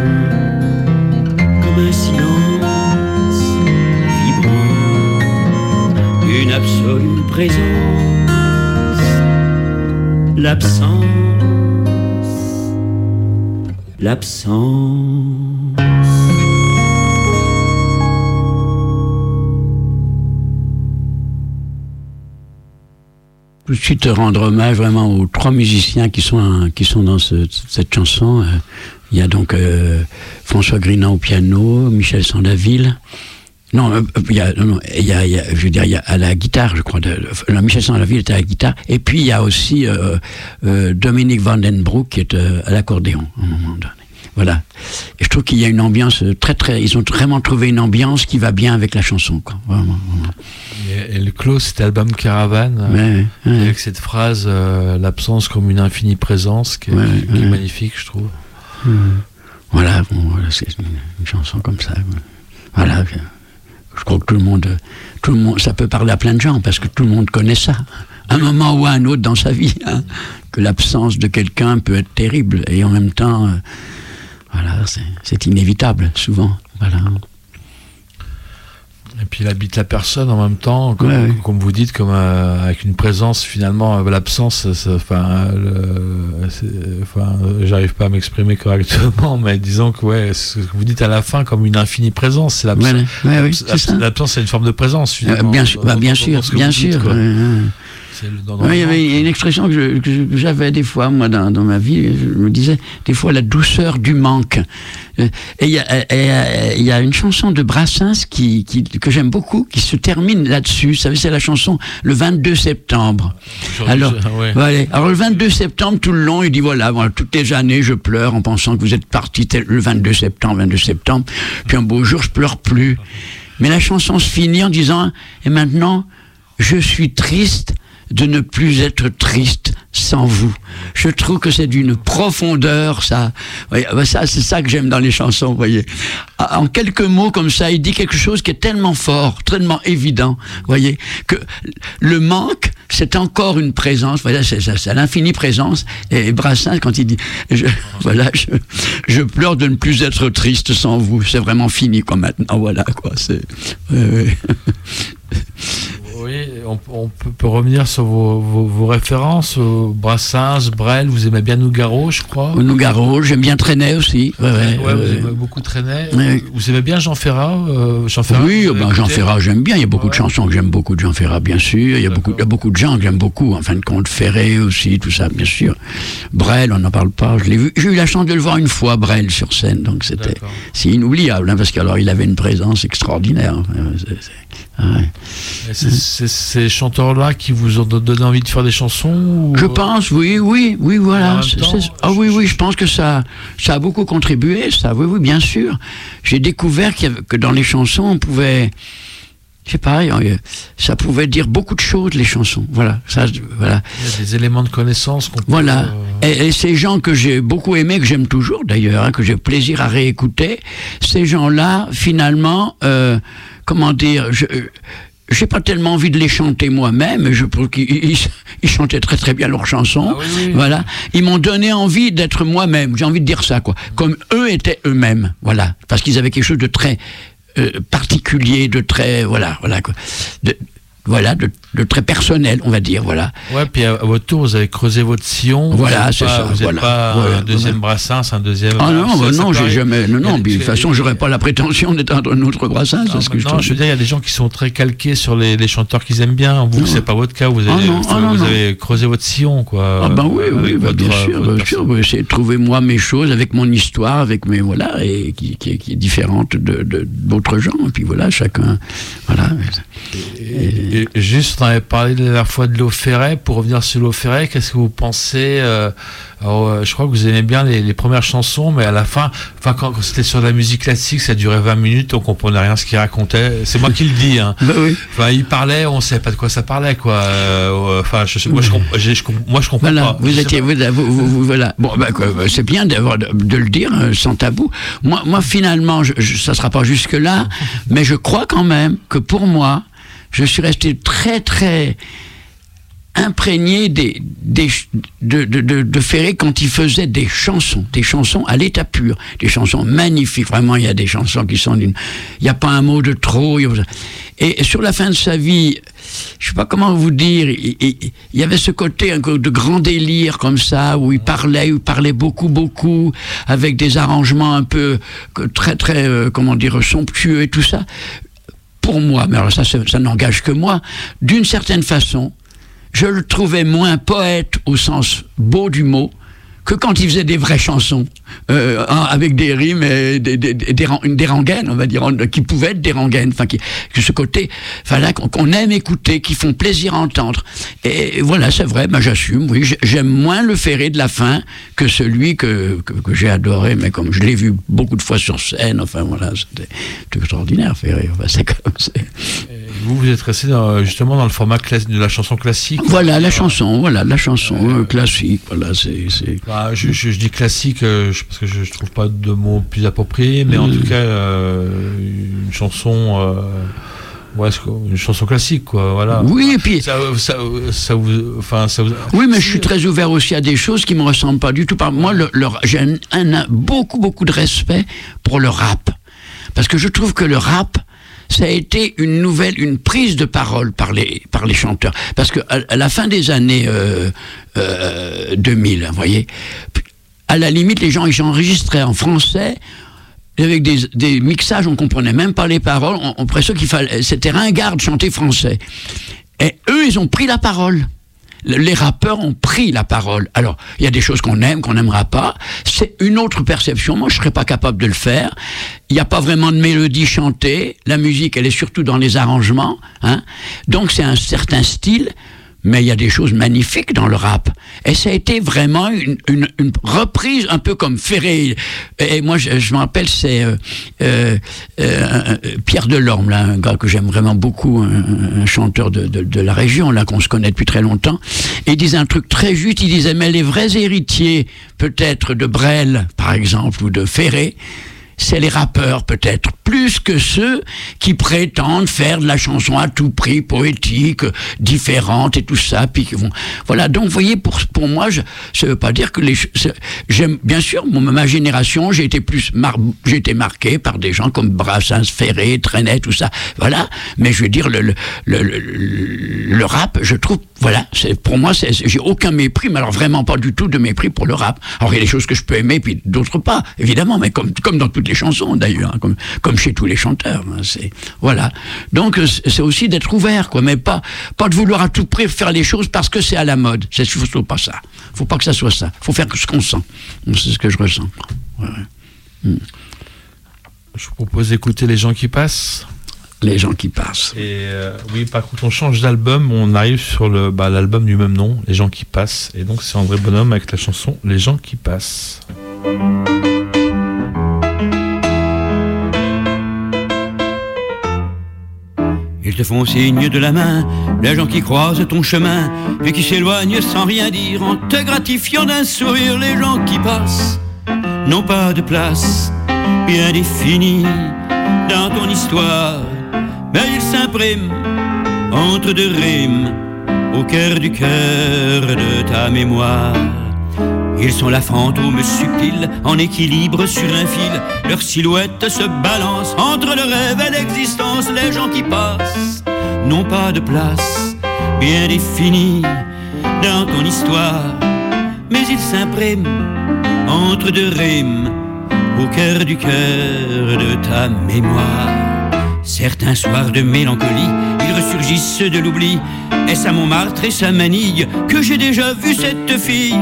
comme un silence vibrant, une absolue présence, l'absence l'absence. tout de suite rendre hommage vraiment aux trois musiciens qui sont, qui sont dans cette chanson. Euh, il y a donc euh, François Grinan au piano, Michel Sandaville. Non, euh, il y a, non, il y a, je veux dire, il y a à la guitare, je crois. De, Michel Sandaville était à la guitare. Et puis il y a aussi Dominique Vandenbroek qui est à l'accordéon à un moment donné. Voilà. Et je trouve qu'il y a une ambiance très très. Ils ont vraiment trouvé une ambiance qui va bien avec la chanson, quoi. Vraiment, Et elle close cet album Caravane avec cette phrase euh, l'absence comme une infinie présence qui est, magnifique, je trouve. Voilà, c'est une, chanson comme ça. Voilà. Je crois que tout le monde, ça peut parler à plein de gens parce que tout le monde connaît ça. Un moment ou un autre dans sa vie, hein, que l'absence de quelqu'un peut être terrible et en même temps. Euh, voilà, c'est inévitable, souvent. Voilà. Et puis il habite la personne en même temps, comme, vous dites, comme euh, avec une présence finalement, euh, l'absence, enfin, enfin j'arrive pas à m'exprimer correctement, mais disons que ouais, ce que vous dites à la fin comme une infinie présence, c'est l'absence. l'absence, c'est une forme de présence. Euh, bien sûr, bah, bien sûr, bien il y avait une expression que j'avais des fois, moi, dans, ma vie, je me disais, des fois, la douceur du manque. Euh, et il y, a une chanson de Brassens qui, que j'aime beaucoup, qui se termine là-dessus. Vous savez, c'est la chanson Le 22 septembre. Alors, voilà. Alors, le 22 septembre, tout le long, il dit, voilà, toutes les années, je pleure en pensant que vous êtes parti le 22 septembre, 22 septembre. Puis un beau jour, je pleure plus. Mais la chanson se finit en disant, et maintenant, je suis triste de ne plus être triste sans vous. Je trouve que c'est d'une profondeur, ça. Bah, ça c'est ça que j'aime dans les chansons, vous voyez. En quelques mots comme ça, il dit quelque chose qui est tellement fort, tellement évident, vous voyez, que le manque, c'est encore une présence, voilà, c'est, l'infinie présence. Et Brassens, quand il dit, je, voilà, je, pleure de ne plus être triste sans vous, c'est vraiment fini, quoi, maintenant, voilà, quoi, c'est, oui, on, peut, revenir sur vos, références, Brassens, Brel, vous aimez bien Nougaro, je crois Nougaro, j'aime bien Trenet aussi. Ouais, vous aimez beaucoup Trenet. Vous aimez bien Jean Ferrat, euh, Jean Ferrat Oui, ben, Jean Ferrat, j'aime bien. Il y a beaucoup de chansons que j'aime beaucoup de Jean Ferrat, bien sûr. Il y, a beaucoup, il y a beaucoup de gens que j'aime beaucoup, en fin de compte. Ferré aussi, tout ça, bien sûr. Brel, on n'en parle pas. Je l'ai vu. J'ai eu la chance de le voir une fois, Brel, sur scène. Donc c'était c'est inoubliable, hein, parce qu'alors il avait une présence extraordinaire. C'est ces chanteurs-là qui vous ont donné envie de faire des chansons Je pense, oui, oui, oui, voilà. ah oui, oui, je pense que ça, ça a beaucoup contribué, ça, oui, oui, bien sûr. J'ai découvert que dans les chansons, on pouvait je sais pas, ça pouvait dire beaucoup de choses, les chansons. Voilà, ça, voilà. Il y a des éléments de connaissance qu'on Voilà. Euh, et, ces gens que j'ai beaucoup aimés, que j'aime toujours d'ailleurs, hein, que j'ai plaisir à réécouter, ces gens-là, finalement, euh, comment dire, je, j'ai pas tellement envie de les chanter moi-même, je qu'ils ils chantaient très très bien leurs chansons. Ah voilà, ils m'ont donné envie d'être moi-même. J'ai envie de dire ça quoi, comme eux étaient eux-mêmes. Voilà, parce qu'ils avaient quelque chose de très euh, particulier, de très voilà voilà quoi, de, voilà, de, très personnel, on va dire, voilà. Ouais, puis à, votre tour, vous avez creusé votre sillon. Voilà, c'est ça. Vous voilà, pas un deuxième brassin, un deuxième. Ah non, bah non, j'ai jamais. Non, non, de toute façon, j'aurais pas la prétention d'être un autre brassin. Non, ce que non, je, veux dire, il y a des gens qui sont très calqués sur les, chanteurs qu'ils aiment bien. Vous, c'est pas votre cas. Vous avez, ah vous avez creusé votre sillon, quoi. Ah ben oui, oui, bah, bien sûr, bien sûr. J'ai trouvé moi mes choses avec mon histoire, avec mes voilà, et qui, qui, est différente de d'autres gens. Et puis voilà, chacun, voilà. Et, juste, on avait parlé la dernière fois de l'eau ferret. Pour revenir sur l'eau ferret, qu'est-ce que vous pensez euh, euh, Je crois que vous aimez bien les, premières chansons, mais à la fin, enfin, quand, c'était sur la musique classique, ça durait 20 minutes, on comprenait rien ce qu'il racontait. C'est moi qui le dis. Hein. Bah oui. Enfin, il parlait, on ne savait pas de quoi ça parlait, quoi. Euh, enfin, je, moi, je, moi, je comprends voilà, pas. Vous étiez, vous, voilà. Bon, bah, c'est bien de, de, le dire sans tabou. Moi, moi finalement, je, ça sera pas jusque là, mais je crois quand même que pour moi je suis resté très très imprégné de, de, Ferré quand il faisait des chansons, des chansons à l'état pur, des chansons magnifiques. Vraiment, il y a des chansons qui sont d'une. Il n'y a pas un mot de trop. Et sur la fin de sa vie, je sais pas comment vous dire, il, y avait ce côté de grand délire comme ça, où il parlait, il parlait beaucoup, beaucoup, avec des arrangements un peu très, très, euh, comment dire, somptueux et tout ça. Pour moi, mais alors ça, ça n'engage que moi, d'une certaine façon, je le trouvais moins poète au sens beau du mot que quand il faisait des vraies chansons, euh, avec des rimes et des, des, des, des, rengaines, on va dire, qui pouvaient être des rengaines, enfin, qui, ce côté, voilà, qu'on aime écouter, qui font plaisir à entendre. Et voilà, c'est vrai, ben, j'assume, oui, j'aime moins le ferré de la fin que celui que, que, j'ai adoré, mais comme je l'ai vu beaucoup de fois sur scène, enfin voilà, c'était extraordinaire, ferré, enfin, c'est comme vous, vous êtes resté justement dans le format de la chanson classique. Voilà, la chanson, voilà, la chanson euh, classique, voilà, c'est. Bah, je, je, dis classique euh, parce que je, ne trouve pas de mots plus appropriés, mais en tout cas, euh, une chanson. Ouais, une chanson classique, quoi, voilà. Oui, et puis. Ça, ça, vous, enfin, ça Oui, mais je suis très ouvert aussi à des choses qui me ressemblent pas du tout. Par moi, le, j'ai un, beaucoup, beaucoup de respect pour le rap. Parce que je trouve que le rap, ça a été une nouvelle, une prise de parole par les, par les chanteurs. Parce que à, la fin des années euh, euh, 2000, vous voyez, à la limite, les gens, ils enregistraient en français, avec des, des, mixages, on comprenait même pas les paroles, on, on qu'il fallait, c'était ringard de chanter français. Et eux, ils ont pris la parole les rappeurs ont pris la parole. Alors, il y a des choses qu'on aime, qu'on n'aimera pas. C'est une autre perception. Moi, je serais pas capable de le faire. Il n'y a pas vraiment de mélodie chantée. La musique, elle est surtout dans les arrangements. Hein. Donc, c'est un certain style mais il y a des choses magnifiques dans le rap. Et ça a été vraiment une, reprise un peu comme Ferré. Et moi, je, je rappelle, c'est euh, euh, euh Pierre Delorme, là, un gars que j'aime vraiment beaucoup, un, chanteur de, la région, là, qu'on se connaît depuis très longtemps. Et il disait un truc très juste, il disait, mais les vrais héritiers, peut-être de Brel, par exemple, ou de Ferré, c'est les rappeurs peut-être, plus que ceux qui prétendent faire de la chanson à tout prix, poétique, différente et tout ça. Puis vont, voilà. Donc, vous voyez, pour pour moi, ça veut pas dire que les. J'aime bien sûr ma génération, j'ai été plus été marqué par des gens comme Brassens, Ferré, Trenet, tout ça. Voilà. Mais je veux dire le le, le, le, rap, je trouve, voilà, pour moi, j'ai aucun mépris, mais alors vraiment pas du tout de mépris pour le rap. Alors il y a des choses que je peux aimer, puis d'autres pas, évidemment, mais comme comme dans toutes les chansons d'ailleurs, hein, comme, comme chez tous les chanteurs. Hein, c'est voilà. Donc euh, c'est aussi d'être ouvert, quoi, mais pas pas de vouloir à tout prix faire les choses parce que c'est à la mode. C'est surtout pas ça. Faut pas que ça soit ça. Faut faire ce qu'on sent. C'est ce que je ressens. Hmm. Je vous propose d'écouter les gens qui passent. Les gens qui passent. Et euh, oui, par contre, on change d'album, on arrive sur le bah, l'album du même nom, Les gens qui passent. Et donc c'est André Bonhomme avec la chanson Les gens qui passent. Ils te font signe de la main, les gens qui croisent ton chemin, et qui s'éloignent sans rien dire, en te gratifiant d'un sourire, les gens qui passent n'ont pas de place bien définie dans ton histoire, mais ils s'impriment entre deux rimes au cœur du cœur de ta mémoire. Ils sont la fantôme subtile, en équilibre sur un fil. Leur silhouette se balance entre le rêve et l'existence. Les gens qui passent n'ont pas de place bien définie dans ton histoire. Mais ils s'impriment entre deux rimes au cœur du cœur de ta mémoire. Certains soirs de mélancolie, ils ressurgissent de l'oubli. Est-ce à Montmartre et sa manille que j'ai déjà vu cette fille?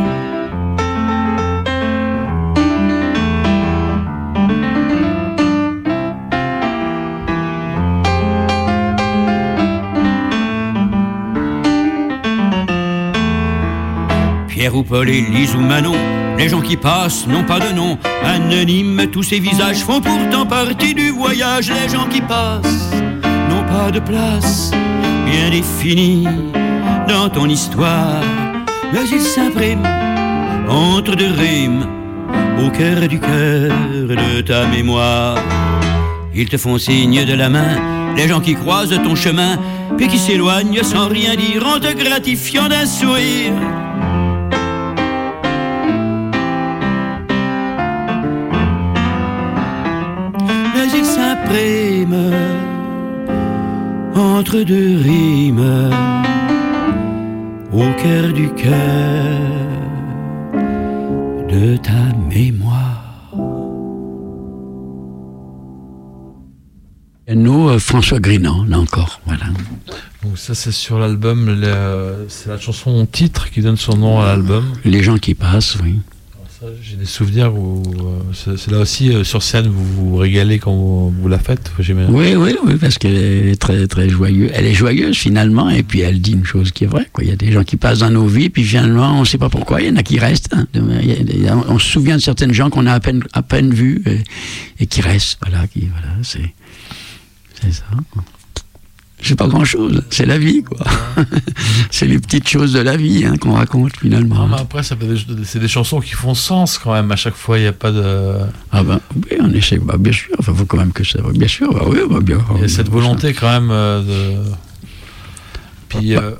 Ou Paul, Élise ou Manon, les gens qui passent n'ont pas de nom, anonymes, tous ces visages font pourtant partie du voyage, les gens qui passent n'ont pas de place bien définie dans ton histoire, mais ils s'impriment entre deux rimes au cœur du cœur de ta mémoire. Ils te font signe de la main, les gens qui croisent ton chemin, puis qui s'éloignent sans rien dire en te gratifiant d'un sourire. Entre deux rimes au cœur du cœur de ta mémoire. Et nous, euh, François Grinan, là encore, voilà. Donc ça c'est sur l'album, c'est la chanson titre qui donne son nom à l'album. Les gens qui passent, oui. J'ai des souvenirs où euh, c'est là aussi euh, sur scène vous vous régalez quand vous, la faites. Oui, oui, oui, parce qu'elle est très, très joyeuse. Elle est joyeuse finalement, et puis elle dit une chose qui est vraie. Quoi. Il y a des gens qui passent dans nos vies, puis finalement, on ne sait pas pourquoi. Il y en a qui restent. hein. On se souvient de certaines gens qu'on a à peine, à peine vus et, et qui restent. Voilà, qui, voilà, c'est ça. C'est pas grand chose, c'est la vie, quoi. c'est les petites choses de la vie hein, qu'on raconte finalement. Non, après, c'est des chansons qui font sens quand même. À chaque fois, il n'y a pas de. Ah ben oui, on essaie, bah, bien sûr, enfin, faut quand même que ça, bien sûr, bah, oui, bah, bien. Il y a cette volonté quand même euh, de. Puis. euh,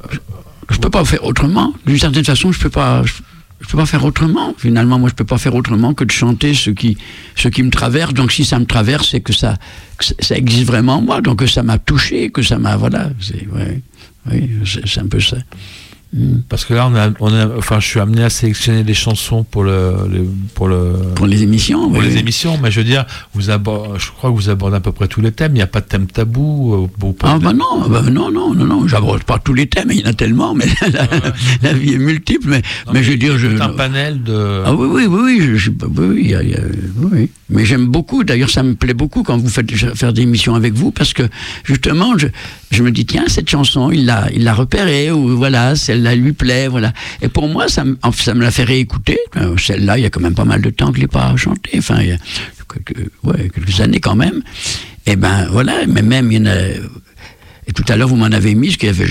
je peux pas faire autrement. D'une certaine façon, je peux pas, je, je peux pas faire autrement. Finalement, moi, je peux pas faire autrement que de chanter ce qui, ce qui me traverse. Donc, si ça me traverse, c'est que ça, ça- existe vraiment en moi. Donc, que ça m'a touché, que ça m'a, voilà. C'est un peu ça. Mm. Parce que là, on a, on a, enfin, je suis amené à sélectionner des chansons pour le, le- pour le, Pour les émissions, pour oui, les émissions. Mais je veux dire, vous abordez, je crois que vous abordez à peu près tous les thèmes. Il n'y a pas de thème tabou. euh, Ah parlez bah de- non, bah non, non, non, non, j'aborde pas tous les thèmes, il y en a tellement, mais la, la vie est multiple, mais, Non, mais je veux dire, je... un panel de. Ah oui, oui, oui, oui, je, je- oui, oui, a- a-. Mais j'aime beaucoup, d'ailleurs, ça me plaît beaucoup quand vous faites faire des émissions avec vous, parce que justement, je, je me dis, tiens, cette chanson, il l'a, il l'a repérée, ou voilà, celle-là lui plaît, voilà. Et pour moi, ça, me- ça me l'a fait réécouter. Euh, Celle-là, il y a quand même pas mal de temps que je l'ai pas chantée, enfin, il y a quelques, années quand même. Et ben voilà, mais même, il y en a. Et tout à l'heure, vous m'en avez mis, ce qu'il y avait,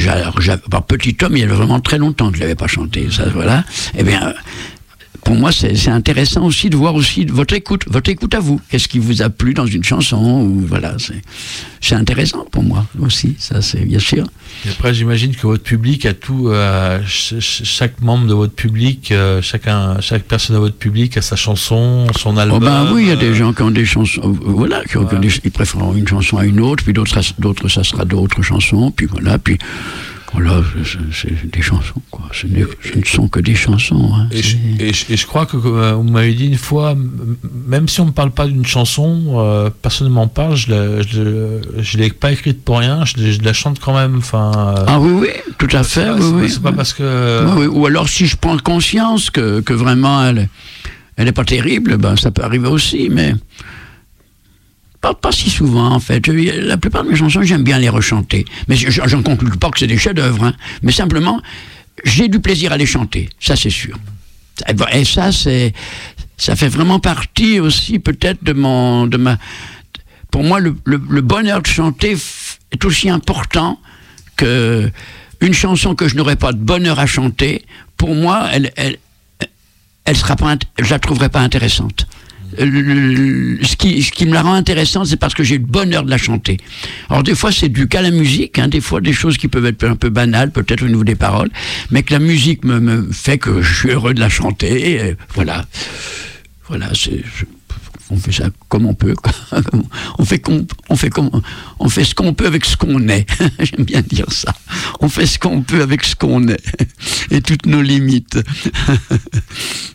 par petit homme, il y avait vraiment très longtemps que je l'avais pas chanté, ça, voilà. Eh bien, pour moi, c'est intéressant aussi de voir aussi votre écoute, votre écoute à vous. Qu'est-ce qui vous a plu dans une chanson ou voilà, c'est intéressant pour moi aussi. Ça, c'est bien sûr. Et après, j'imagine que votre public a tout, euh, ch- ch- chaque membre de votre public, euh, chacun, chaque personne de votre public a sa chanson, son album. Oh ben oui, il y a des euh, gens qui ont des chansons, voilà, qui, ont- des- ils préfèrent une chanson à une autre, puis d'autres, ça- d'autres, ça sera d'autres chansons, puis voilà, puis voilà, c'est- c'est des chansons, quoi. Ce, ne sont que des chansons. hein. Et je, et je- et je crois que euh, vous m'avez dit une fois, même si on ne me parle pas d'une chanson, euh, personne ne m'en parle, je ne l'ai pas écrite pour rien, je, je la chante quand même. Enfin, euh, Ah oui, oui, tout à fait, oui, pas- oui. c'est pas parce que. Oui, oui. Ou alors si je prends conscience que, que vraiment elle, elle n'est pas terrible, ben ça peut arriver aussi, mais pas, si souvent en fait. La plupart de mes chansons, j'aime bien les rechanter. Mais je- j'en conclue pas que c'est des chefs-d'œuvre, hein. mais simplement, j'ai du plaisir à les chanter, ça c'est sûr. Et ça, c'est, ça fait vraiment partie aussi peut-être de mon, de ma. Pour moi, le, bonheur de chanter est aussi important que une chanson que je n'aurais pas de bonheur à chanter. Pour moi, elle, elle, elle sera pas, je la trouverai pas intéressante. Le- ce, qui, me la rend intéressante, c'est parce que j'ai le bonheur de la chanter. Alors des fois, c'est dû qu'à la musique, hein, des fois des choses qui peuvent être un peu banales, peut-être au niveau des paroles, mais que la musique me, fait que je suis heureux de la chanter. voilà, voilà, on fait ça comme on peut. On fait, com- on fait, comme, on fait ce qu'on peut avec ce qu'on est. J'aime bien dire ça. On fait ce qu'on peut avec ce qu'on est. Et toutes nos limites.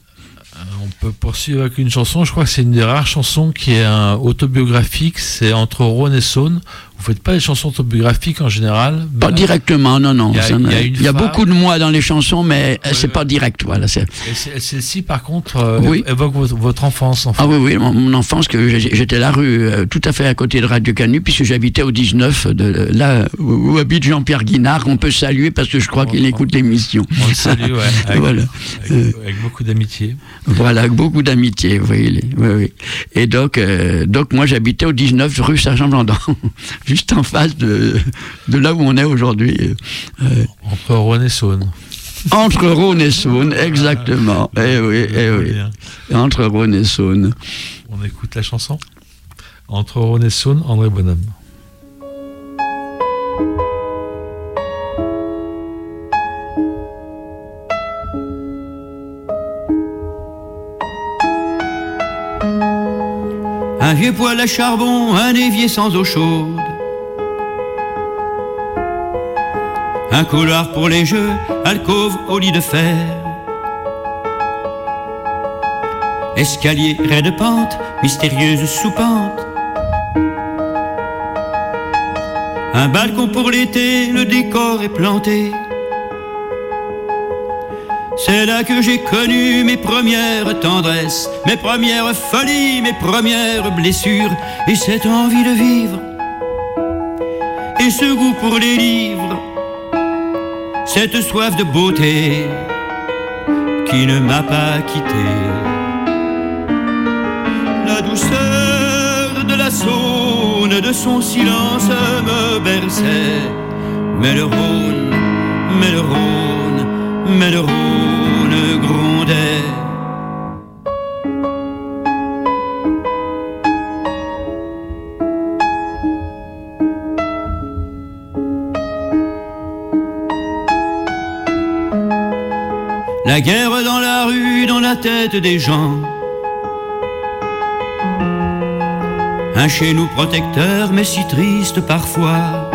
Peut poursuivre avec une chanson. Je crois que c'est une des rares chansons qui est un autobiographique. C'est entre Rhône et Saône. Vous faites pas des chansons autobiographiques en général Pas directement, non, non. Il y a- ça il y a n'a- une il y a femme- beaucoup de moi dans les chansons, mais Ouais, c'est pas direct. Voilà, Celle-ci, par contre, euh, Oui. évoque votre, votre enfance. En fait. Ah oui, oui, mon, mon enfance, que j'étais la rue, euh, tout à fait à côté de Radio Canu, puisque j'habitais au 19, de, là où, où habite Jean-Pierre Guinard, qu'on peut saluer parce que je crois qu'il écoute l'émission. On le salue, ouais, avec, Voilà. avec- avec beaucoup d'amitié. Voilà, avec beaucoup d'amitié, vous voyez. les- Oui, oui. Et donc, euh, donc moi, j'habitais au 19 rue Sergent-Blandan, juste en face de, de là où on est aujourd'hui. Euh, Entre Rhône et Saône. entre Rhône et Saône, exactement. Eh oui, eh oui. Entre Rhône et Saône. On écoute la chanson Entre Rhône et Saône, André Bonhomme. Un vieux poêle à charbon, un évier sans eau chaude. Un couloir pour les jeux, alcôve au lit de fer. Escalier raide de pente, mystérieuse soupente. Un balcon pour l'été, le décor est planté. C'est là que j'ai connu mes premières tendresses, mes premières folies, mes premières blessures, et cette envie de vivre, et ce goût pour les livres, cette soif de beauté qui ne m'a pas quitté. La douceur de la Saône, de son silence me berçait, mais le Rhône, mais le Rhône, mais le Rhône grondait. Guerre dans la rue, dans la tête des gens. Un chez nous protecteur, mais si triste parfois.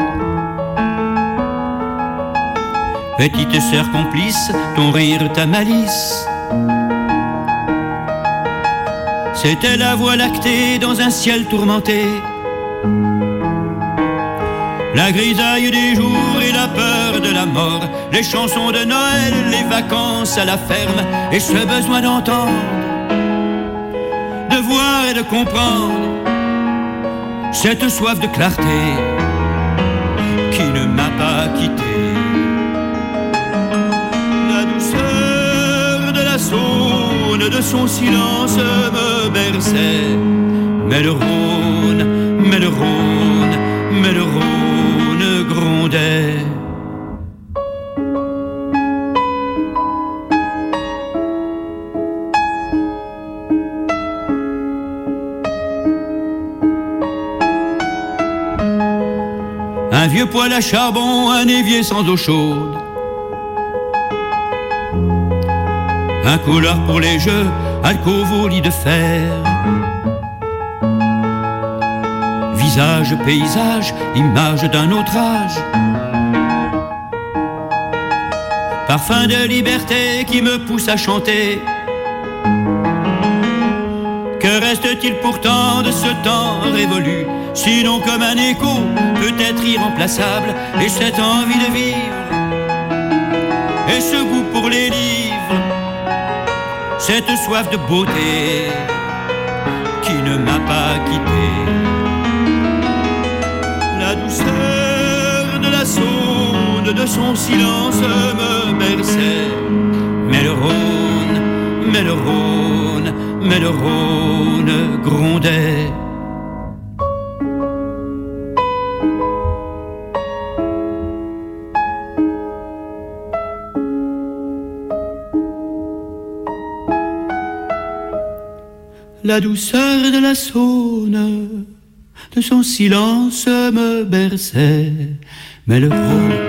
Petite sœur complice, ton rire, ta malice. C'était la voie lactée dans un ciel tourmenté. La grisaille des jours et la peur la mort, les chansons de Noël, les vacances à la ferme, et ce besoin d'entendre, de voir et de comprendre, cette soif de clarté qui ne m'a pas quitté. La douceur de la Saône, de son silence me berçait, mais le Rhône, poêle à charbon, un évier sans eau chaude. Un couloir pour les jeux, alcôve au lit de fer. Visage, paysage, image d'un autre âge. Parfum de liberté qui me pousse à chanter. Reste-t-il pourtant de ce temps révolu? Sinon comme un écho, peut-être irremplaçable, et cette envie de vivre, et ce goût pour les livres, cette soif de beauté qui ne m'a pas quitté. La douceur de la Saône, de son silence me berçait, mais le Rhône, mais le Rhône, mais le Rhône La douceur de la Saône, de son silence me berçait, mais le Rhône,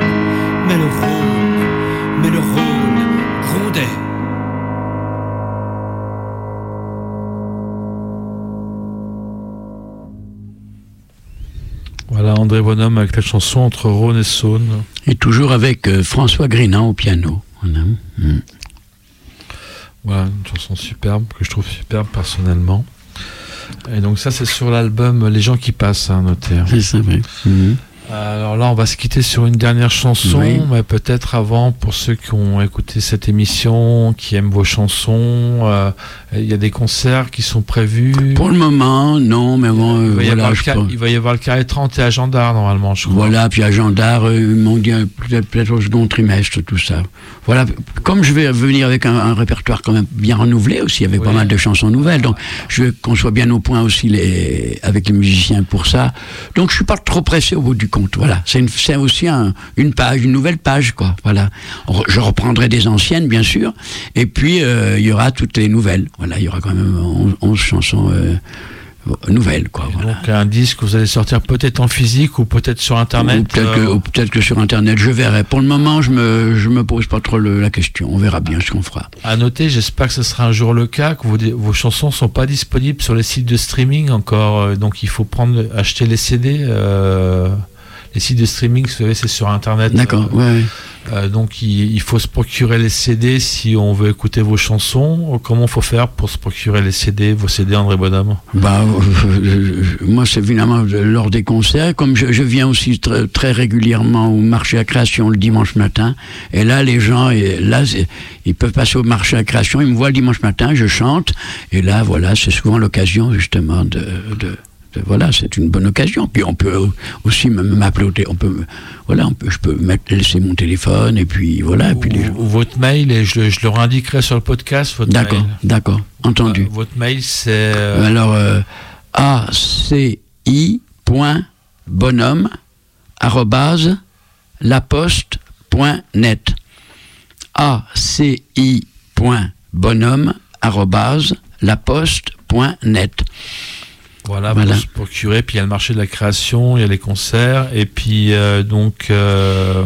André Bonhomme avec la chanson Entre Rhône et Saône. Et toujours avec euh, François Grinan au piano. Voilà. Mm. Voilà, une chanson superbe, que je trouve superbe personnellement. Et donc ça c'est sur l'album Les gens qui passent, hein, notaire. C'est ça, oui. Mhm. Alors là, on va se quitter sur une dernière chanson, Oui. mais peut-être avant, pour ceux qui ont écouté cette émission, qui aiment vos chansons, euh, il y a des concerts qui sont prévus. Pour le moment, non, mais bon, euh, il, va y voilà, avoir je ca- peux- il va y avoir le carré 30 et à Gendarme, normalement, je crois. Voilà, puis à Gendarme, euh, ils m'ont dit euh, peut-être au second trimestre, tout ça. Voilà, comme je vais venir avec un, un répertoire quand même bien renouvelé aussi, avec Oui. pas mal de chansons nouvelles, donc je veux qu'on soit bien au point aussi les, avec les musiciens pour ça. Donc je suis pas trop pressé au bout du compte. Voilà, c'est aussi un- une page, une nouvelle page, quoi. Voilà, je reprendrai des anciennes, bien sûr, et puis euh, il y aura toutes les nouvelles. Voilà, il y aura quand même 11, chansons. euh, nouvelle, quoi. Voilà. Donc un disque que vous allez sortir peut-être en physique ou peut-être sur Internet. Ou peut-être que, euh, ou peut-être que sur Internet, je verrai. Pour le moment, je me, je me pose pas trop le- la question. On verra bien ce qu'on fera. À noter, j'espère que ce sera un jour le cas, que vos, vos chansons sont pas disponibles sur les sites de streaming encore, donc il faut prendre, acheter les CD. euh, les sites de streaming, vous savez, c'est sur Internet. D'accord, euh, ouais, ouais. euh, donc il, il faut se procurer les CD si on veut écouter vos chansons. Comment faut faire pour se procurer les CD, vos CD, André Bonhomme? Bah, euh, moi, c'est évidemment de- lors des concerts. Comme je, je viens aussi très, très régulièrement au marché à création le dimanche matin. Et là, les gens, et là, ils peuvent passer au marché à création. Ils me voient le dimanche matin, je chante. Et là, voilà, c'est souvent l'occasion, justement, de- voilà, c'est une bonne occasion. Puis on peut aussi m'appeler. On peut, voilà, on peut, je peux mettre, laisser mon téléphone et puis voilà. Et puis les gens- ou, votre mail, et je, le- je leur indiquerai sur le podcast. Votre D'accord, mail. d'accord, entendu. Euh, votre mail, c'est euh, Alors, euh, aci.bonhomme arrobase laposte.net aci.bonhomme arrobase laposte.net Voilà, Voilà. pour se procurer. Puis il y a le marché de la création, il y a les concerts, et puis euh, donc euh,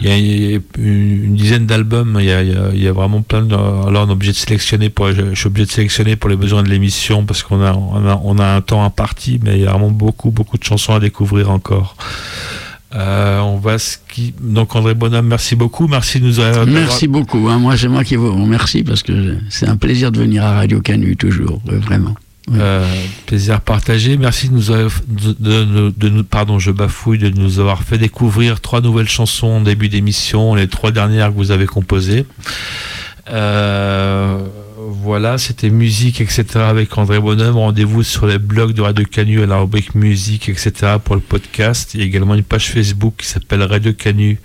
il y a une, une dizaine d'albums. Il y a, il y a- il y a vraiment plein de. Alors on est obligé de sélectionner. Pour, je, suis obligé de sélectionner pour les besoins de l'émission parce qu'on a, on a on a un temps imparti, mais il y a vraiment beaucoup beaucoup de chansons à découvrir encore. Euh, on va ski... donc André Bonhomme, merci beaucoup, merci de nous avoir. Merci beaucoup. hein. Moi, c'est moi qui vous remercie parce que c'est un plaisir de venir à Radio Canu toujours, euh, Euh, plaisir partagé. Merci de nous, avoir- de nous, pardon, je bafouille, de nous avoir fait découvrir trois nouvelles chansons en début d'émission, les trois dernières que vous avez composées. Euh, voilà, c'était musique, etc. avec André Bonhomme. Rendez-vous sur les blogs de Radio Canu à la rubrique musique, etc. pour le podcast. Il y a également une page Facebook qui s'appelle Radio Canu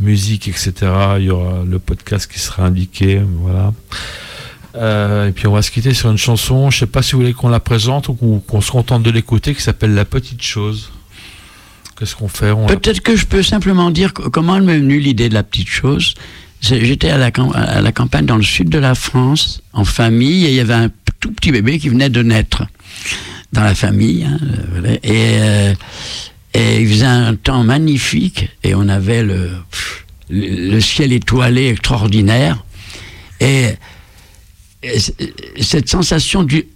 musique, etc. Il y aura le podcast qui sera indiqué. Voilà. Euh, et puis on va se quitter sur une chanson, je sais pas si vous voulez qu'on la présente ou qu'on se contente de l'écouter, qui s'appelle La Petite Chose. Qu'est-ce qu'on fait Peut-être que je peux simplement dire co- comment m'est venue l'idée de la petite chose. J'étais à à la campagne dans le sud de la France, en famille, et il y avait un tout petit bébé qui venait de naître dans la famille. hein, et, euh, et il faisait un temps magnifique, et on avait le, le, ciel étoilé extraordinaire. Et, cette sensation du,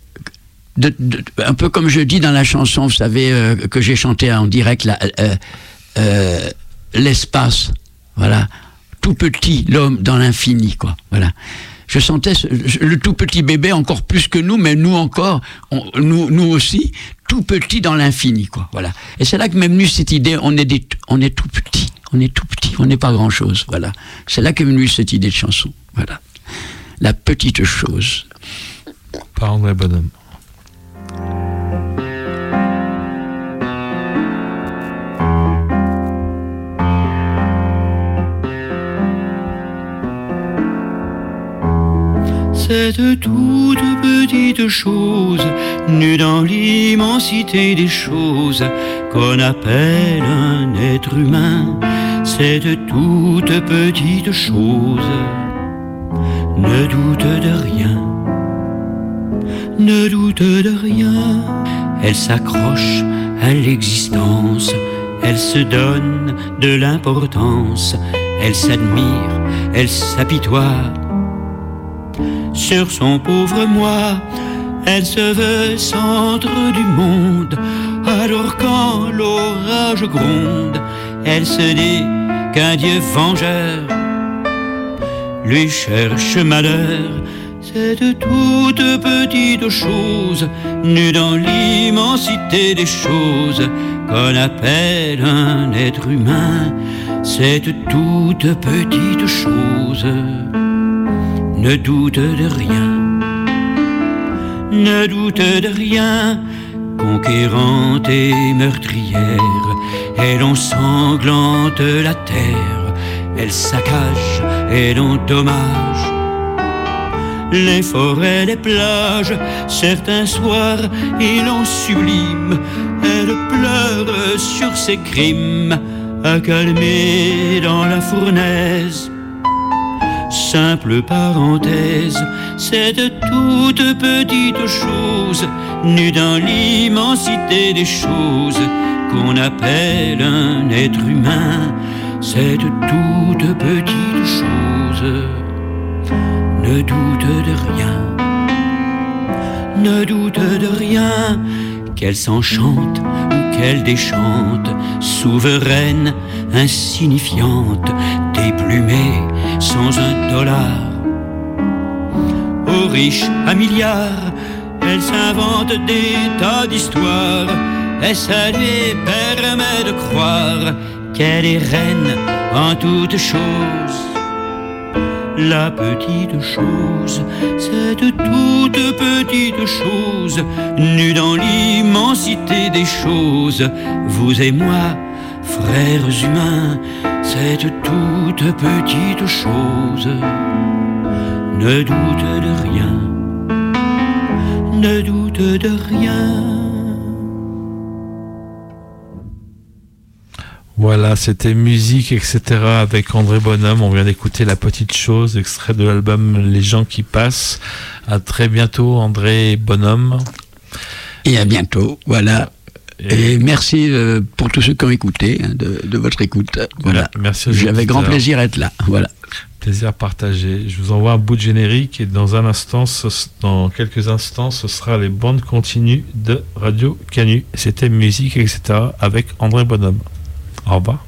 un peu comme je dis dans la chanson, vous savez, euh, que j'ai chanté en direct, euh, euh, l'espace, voilà, tout petit, l'homme dans l'infini, quoi, voilà. Je sentais le tout petit bébé encore plus que nous, mais nous encore, nous, aussi, tout petit dans l'infini, quoi, voilà. Et c'est là que m'est venue cette idée, on est, on est tout petit, on est tout petit, on n'est pas grand chose, voilà. C'est là qu'est venue cette idée de chanson, voilà. La petite chose. Par André Bonhomme. Cette toute petite chose, nue dans l'immensité des choses, qu'on appelle un être humain, cette toute petite chose, ne doute de rien, ne doute de rien, elle s'accroche à l'existence, elle se donne de l'importance, elle s'admire, elle s'apitoie. Sur son pauvre moi. Elle se veut centre du monde. Alors quand l'orage gronde, elle se dit qu'un Dieu vengeur lui cherche malheur. Cette toute petite chose, nue dans l'immensité des choses, qu'on appelle un être humain, cette toute petite chose ne doute de rien, ne doute de rien, conquérante et meurtrière, elle ensanglante la terre, elle saccage, elle endommage les forêts, les plages, certains soirs il en sublime, elle pleure sur ses crimes, accalmée dans la fournaise. Simple parenthèse, cette toute petite chose, nue dans l'immensité des choses qu'on appelle un être humain, cette toute petite ne doute de rien, ne doute de rien, qu'elle s'enchante ou qu'elle déchante, souveraine, insignifiante, déplumée sans un dollar. Aux riches à milliards, elle s'invente des tas d'histoires, et ça lui permet de croire qu'elle est reine en toutes choses. La petite chose, cette toute petite chose, nue dans l'immensité des choses, vous et moi, frères humains, cette toute petite chose, ne doute de rien, ne doute de rien. Voilà, c'était musique, etc. avec André Bonhomme. On vient d'écouter La Petite Chose, extrait de l'album Les gens qui passent. À très bientôt, André Bonhomme. Et à bientôt, voilà. Et, merci euh, pour tous ceux qui ont écouté, hein, de, votre écoute. Voilà. Merci. J'avais grand plaisir à être là. Voilà. Plaisir partagé. Je vous envoie un bout de générique et dans un instant, dans quelques instants, ce sera les bandes continues de Radio Canu. C'était musique, etc. avec André Bonhomme. Au revoir.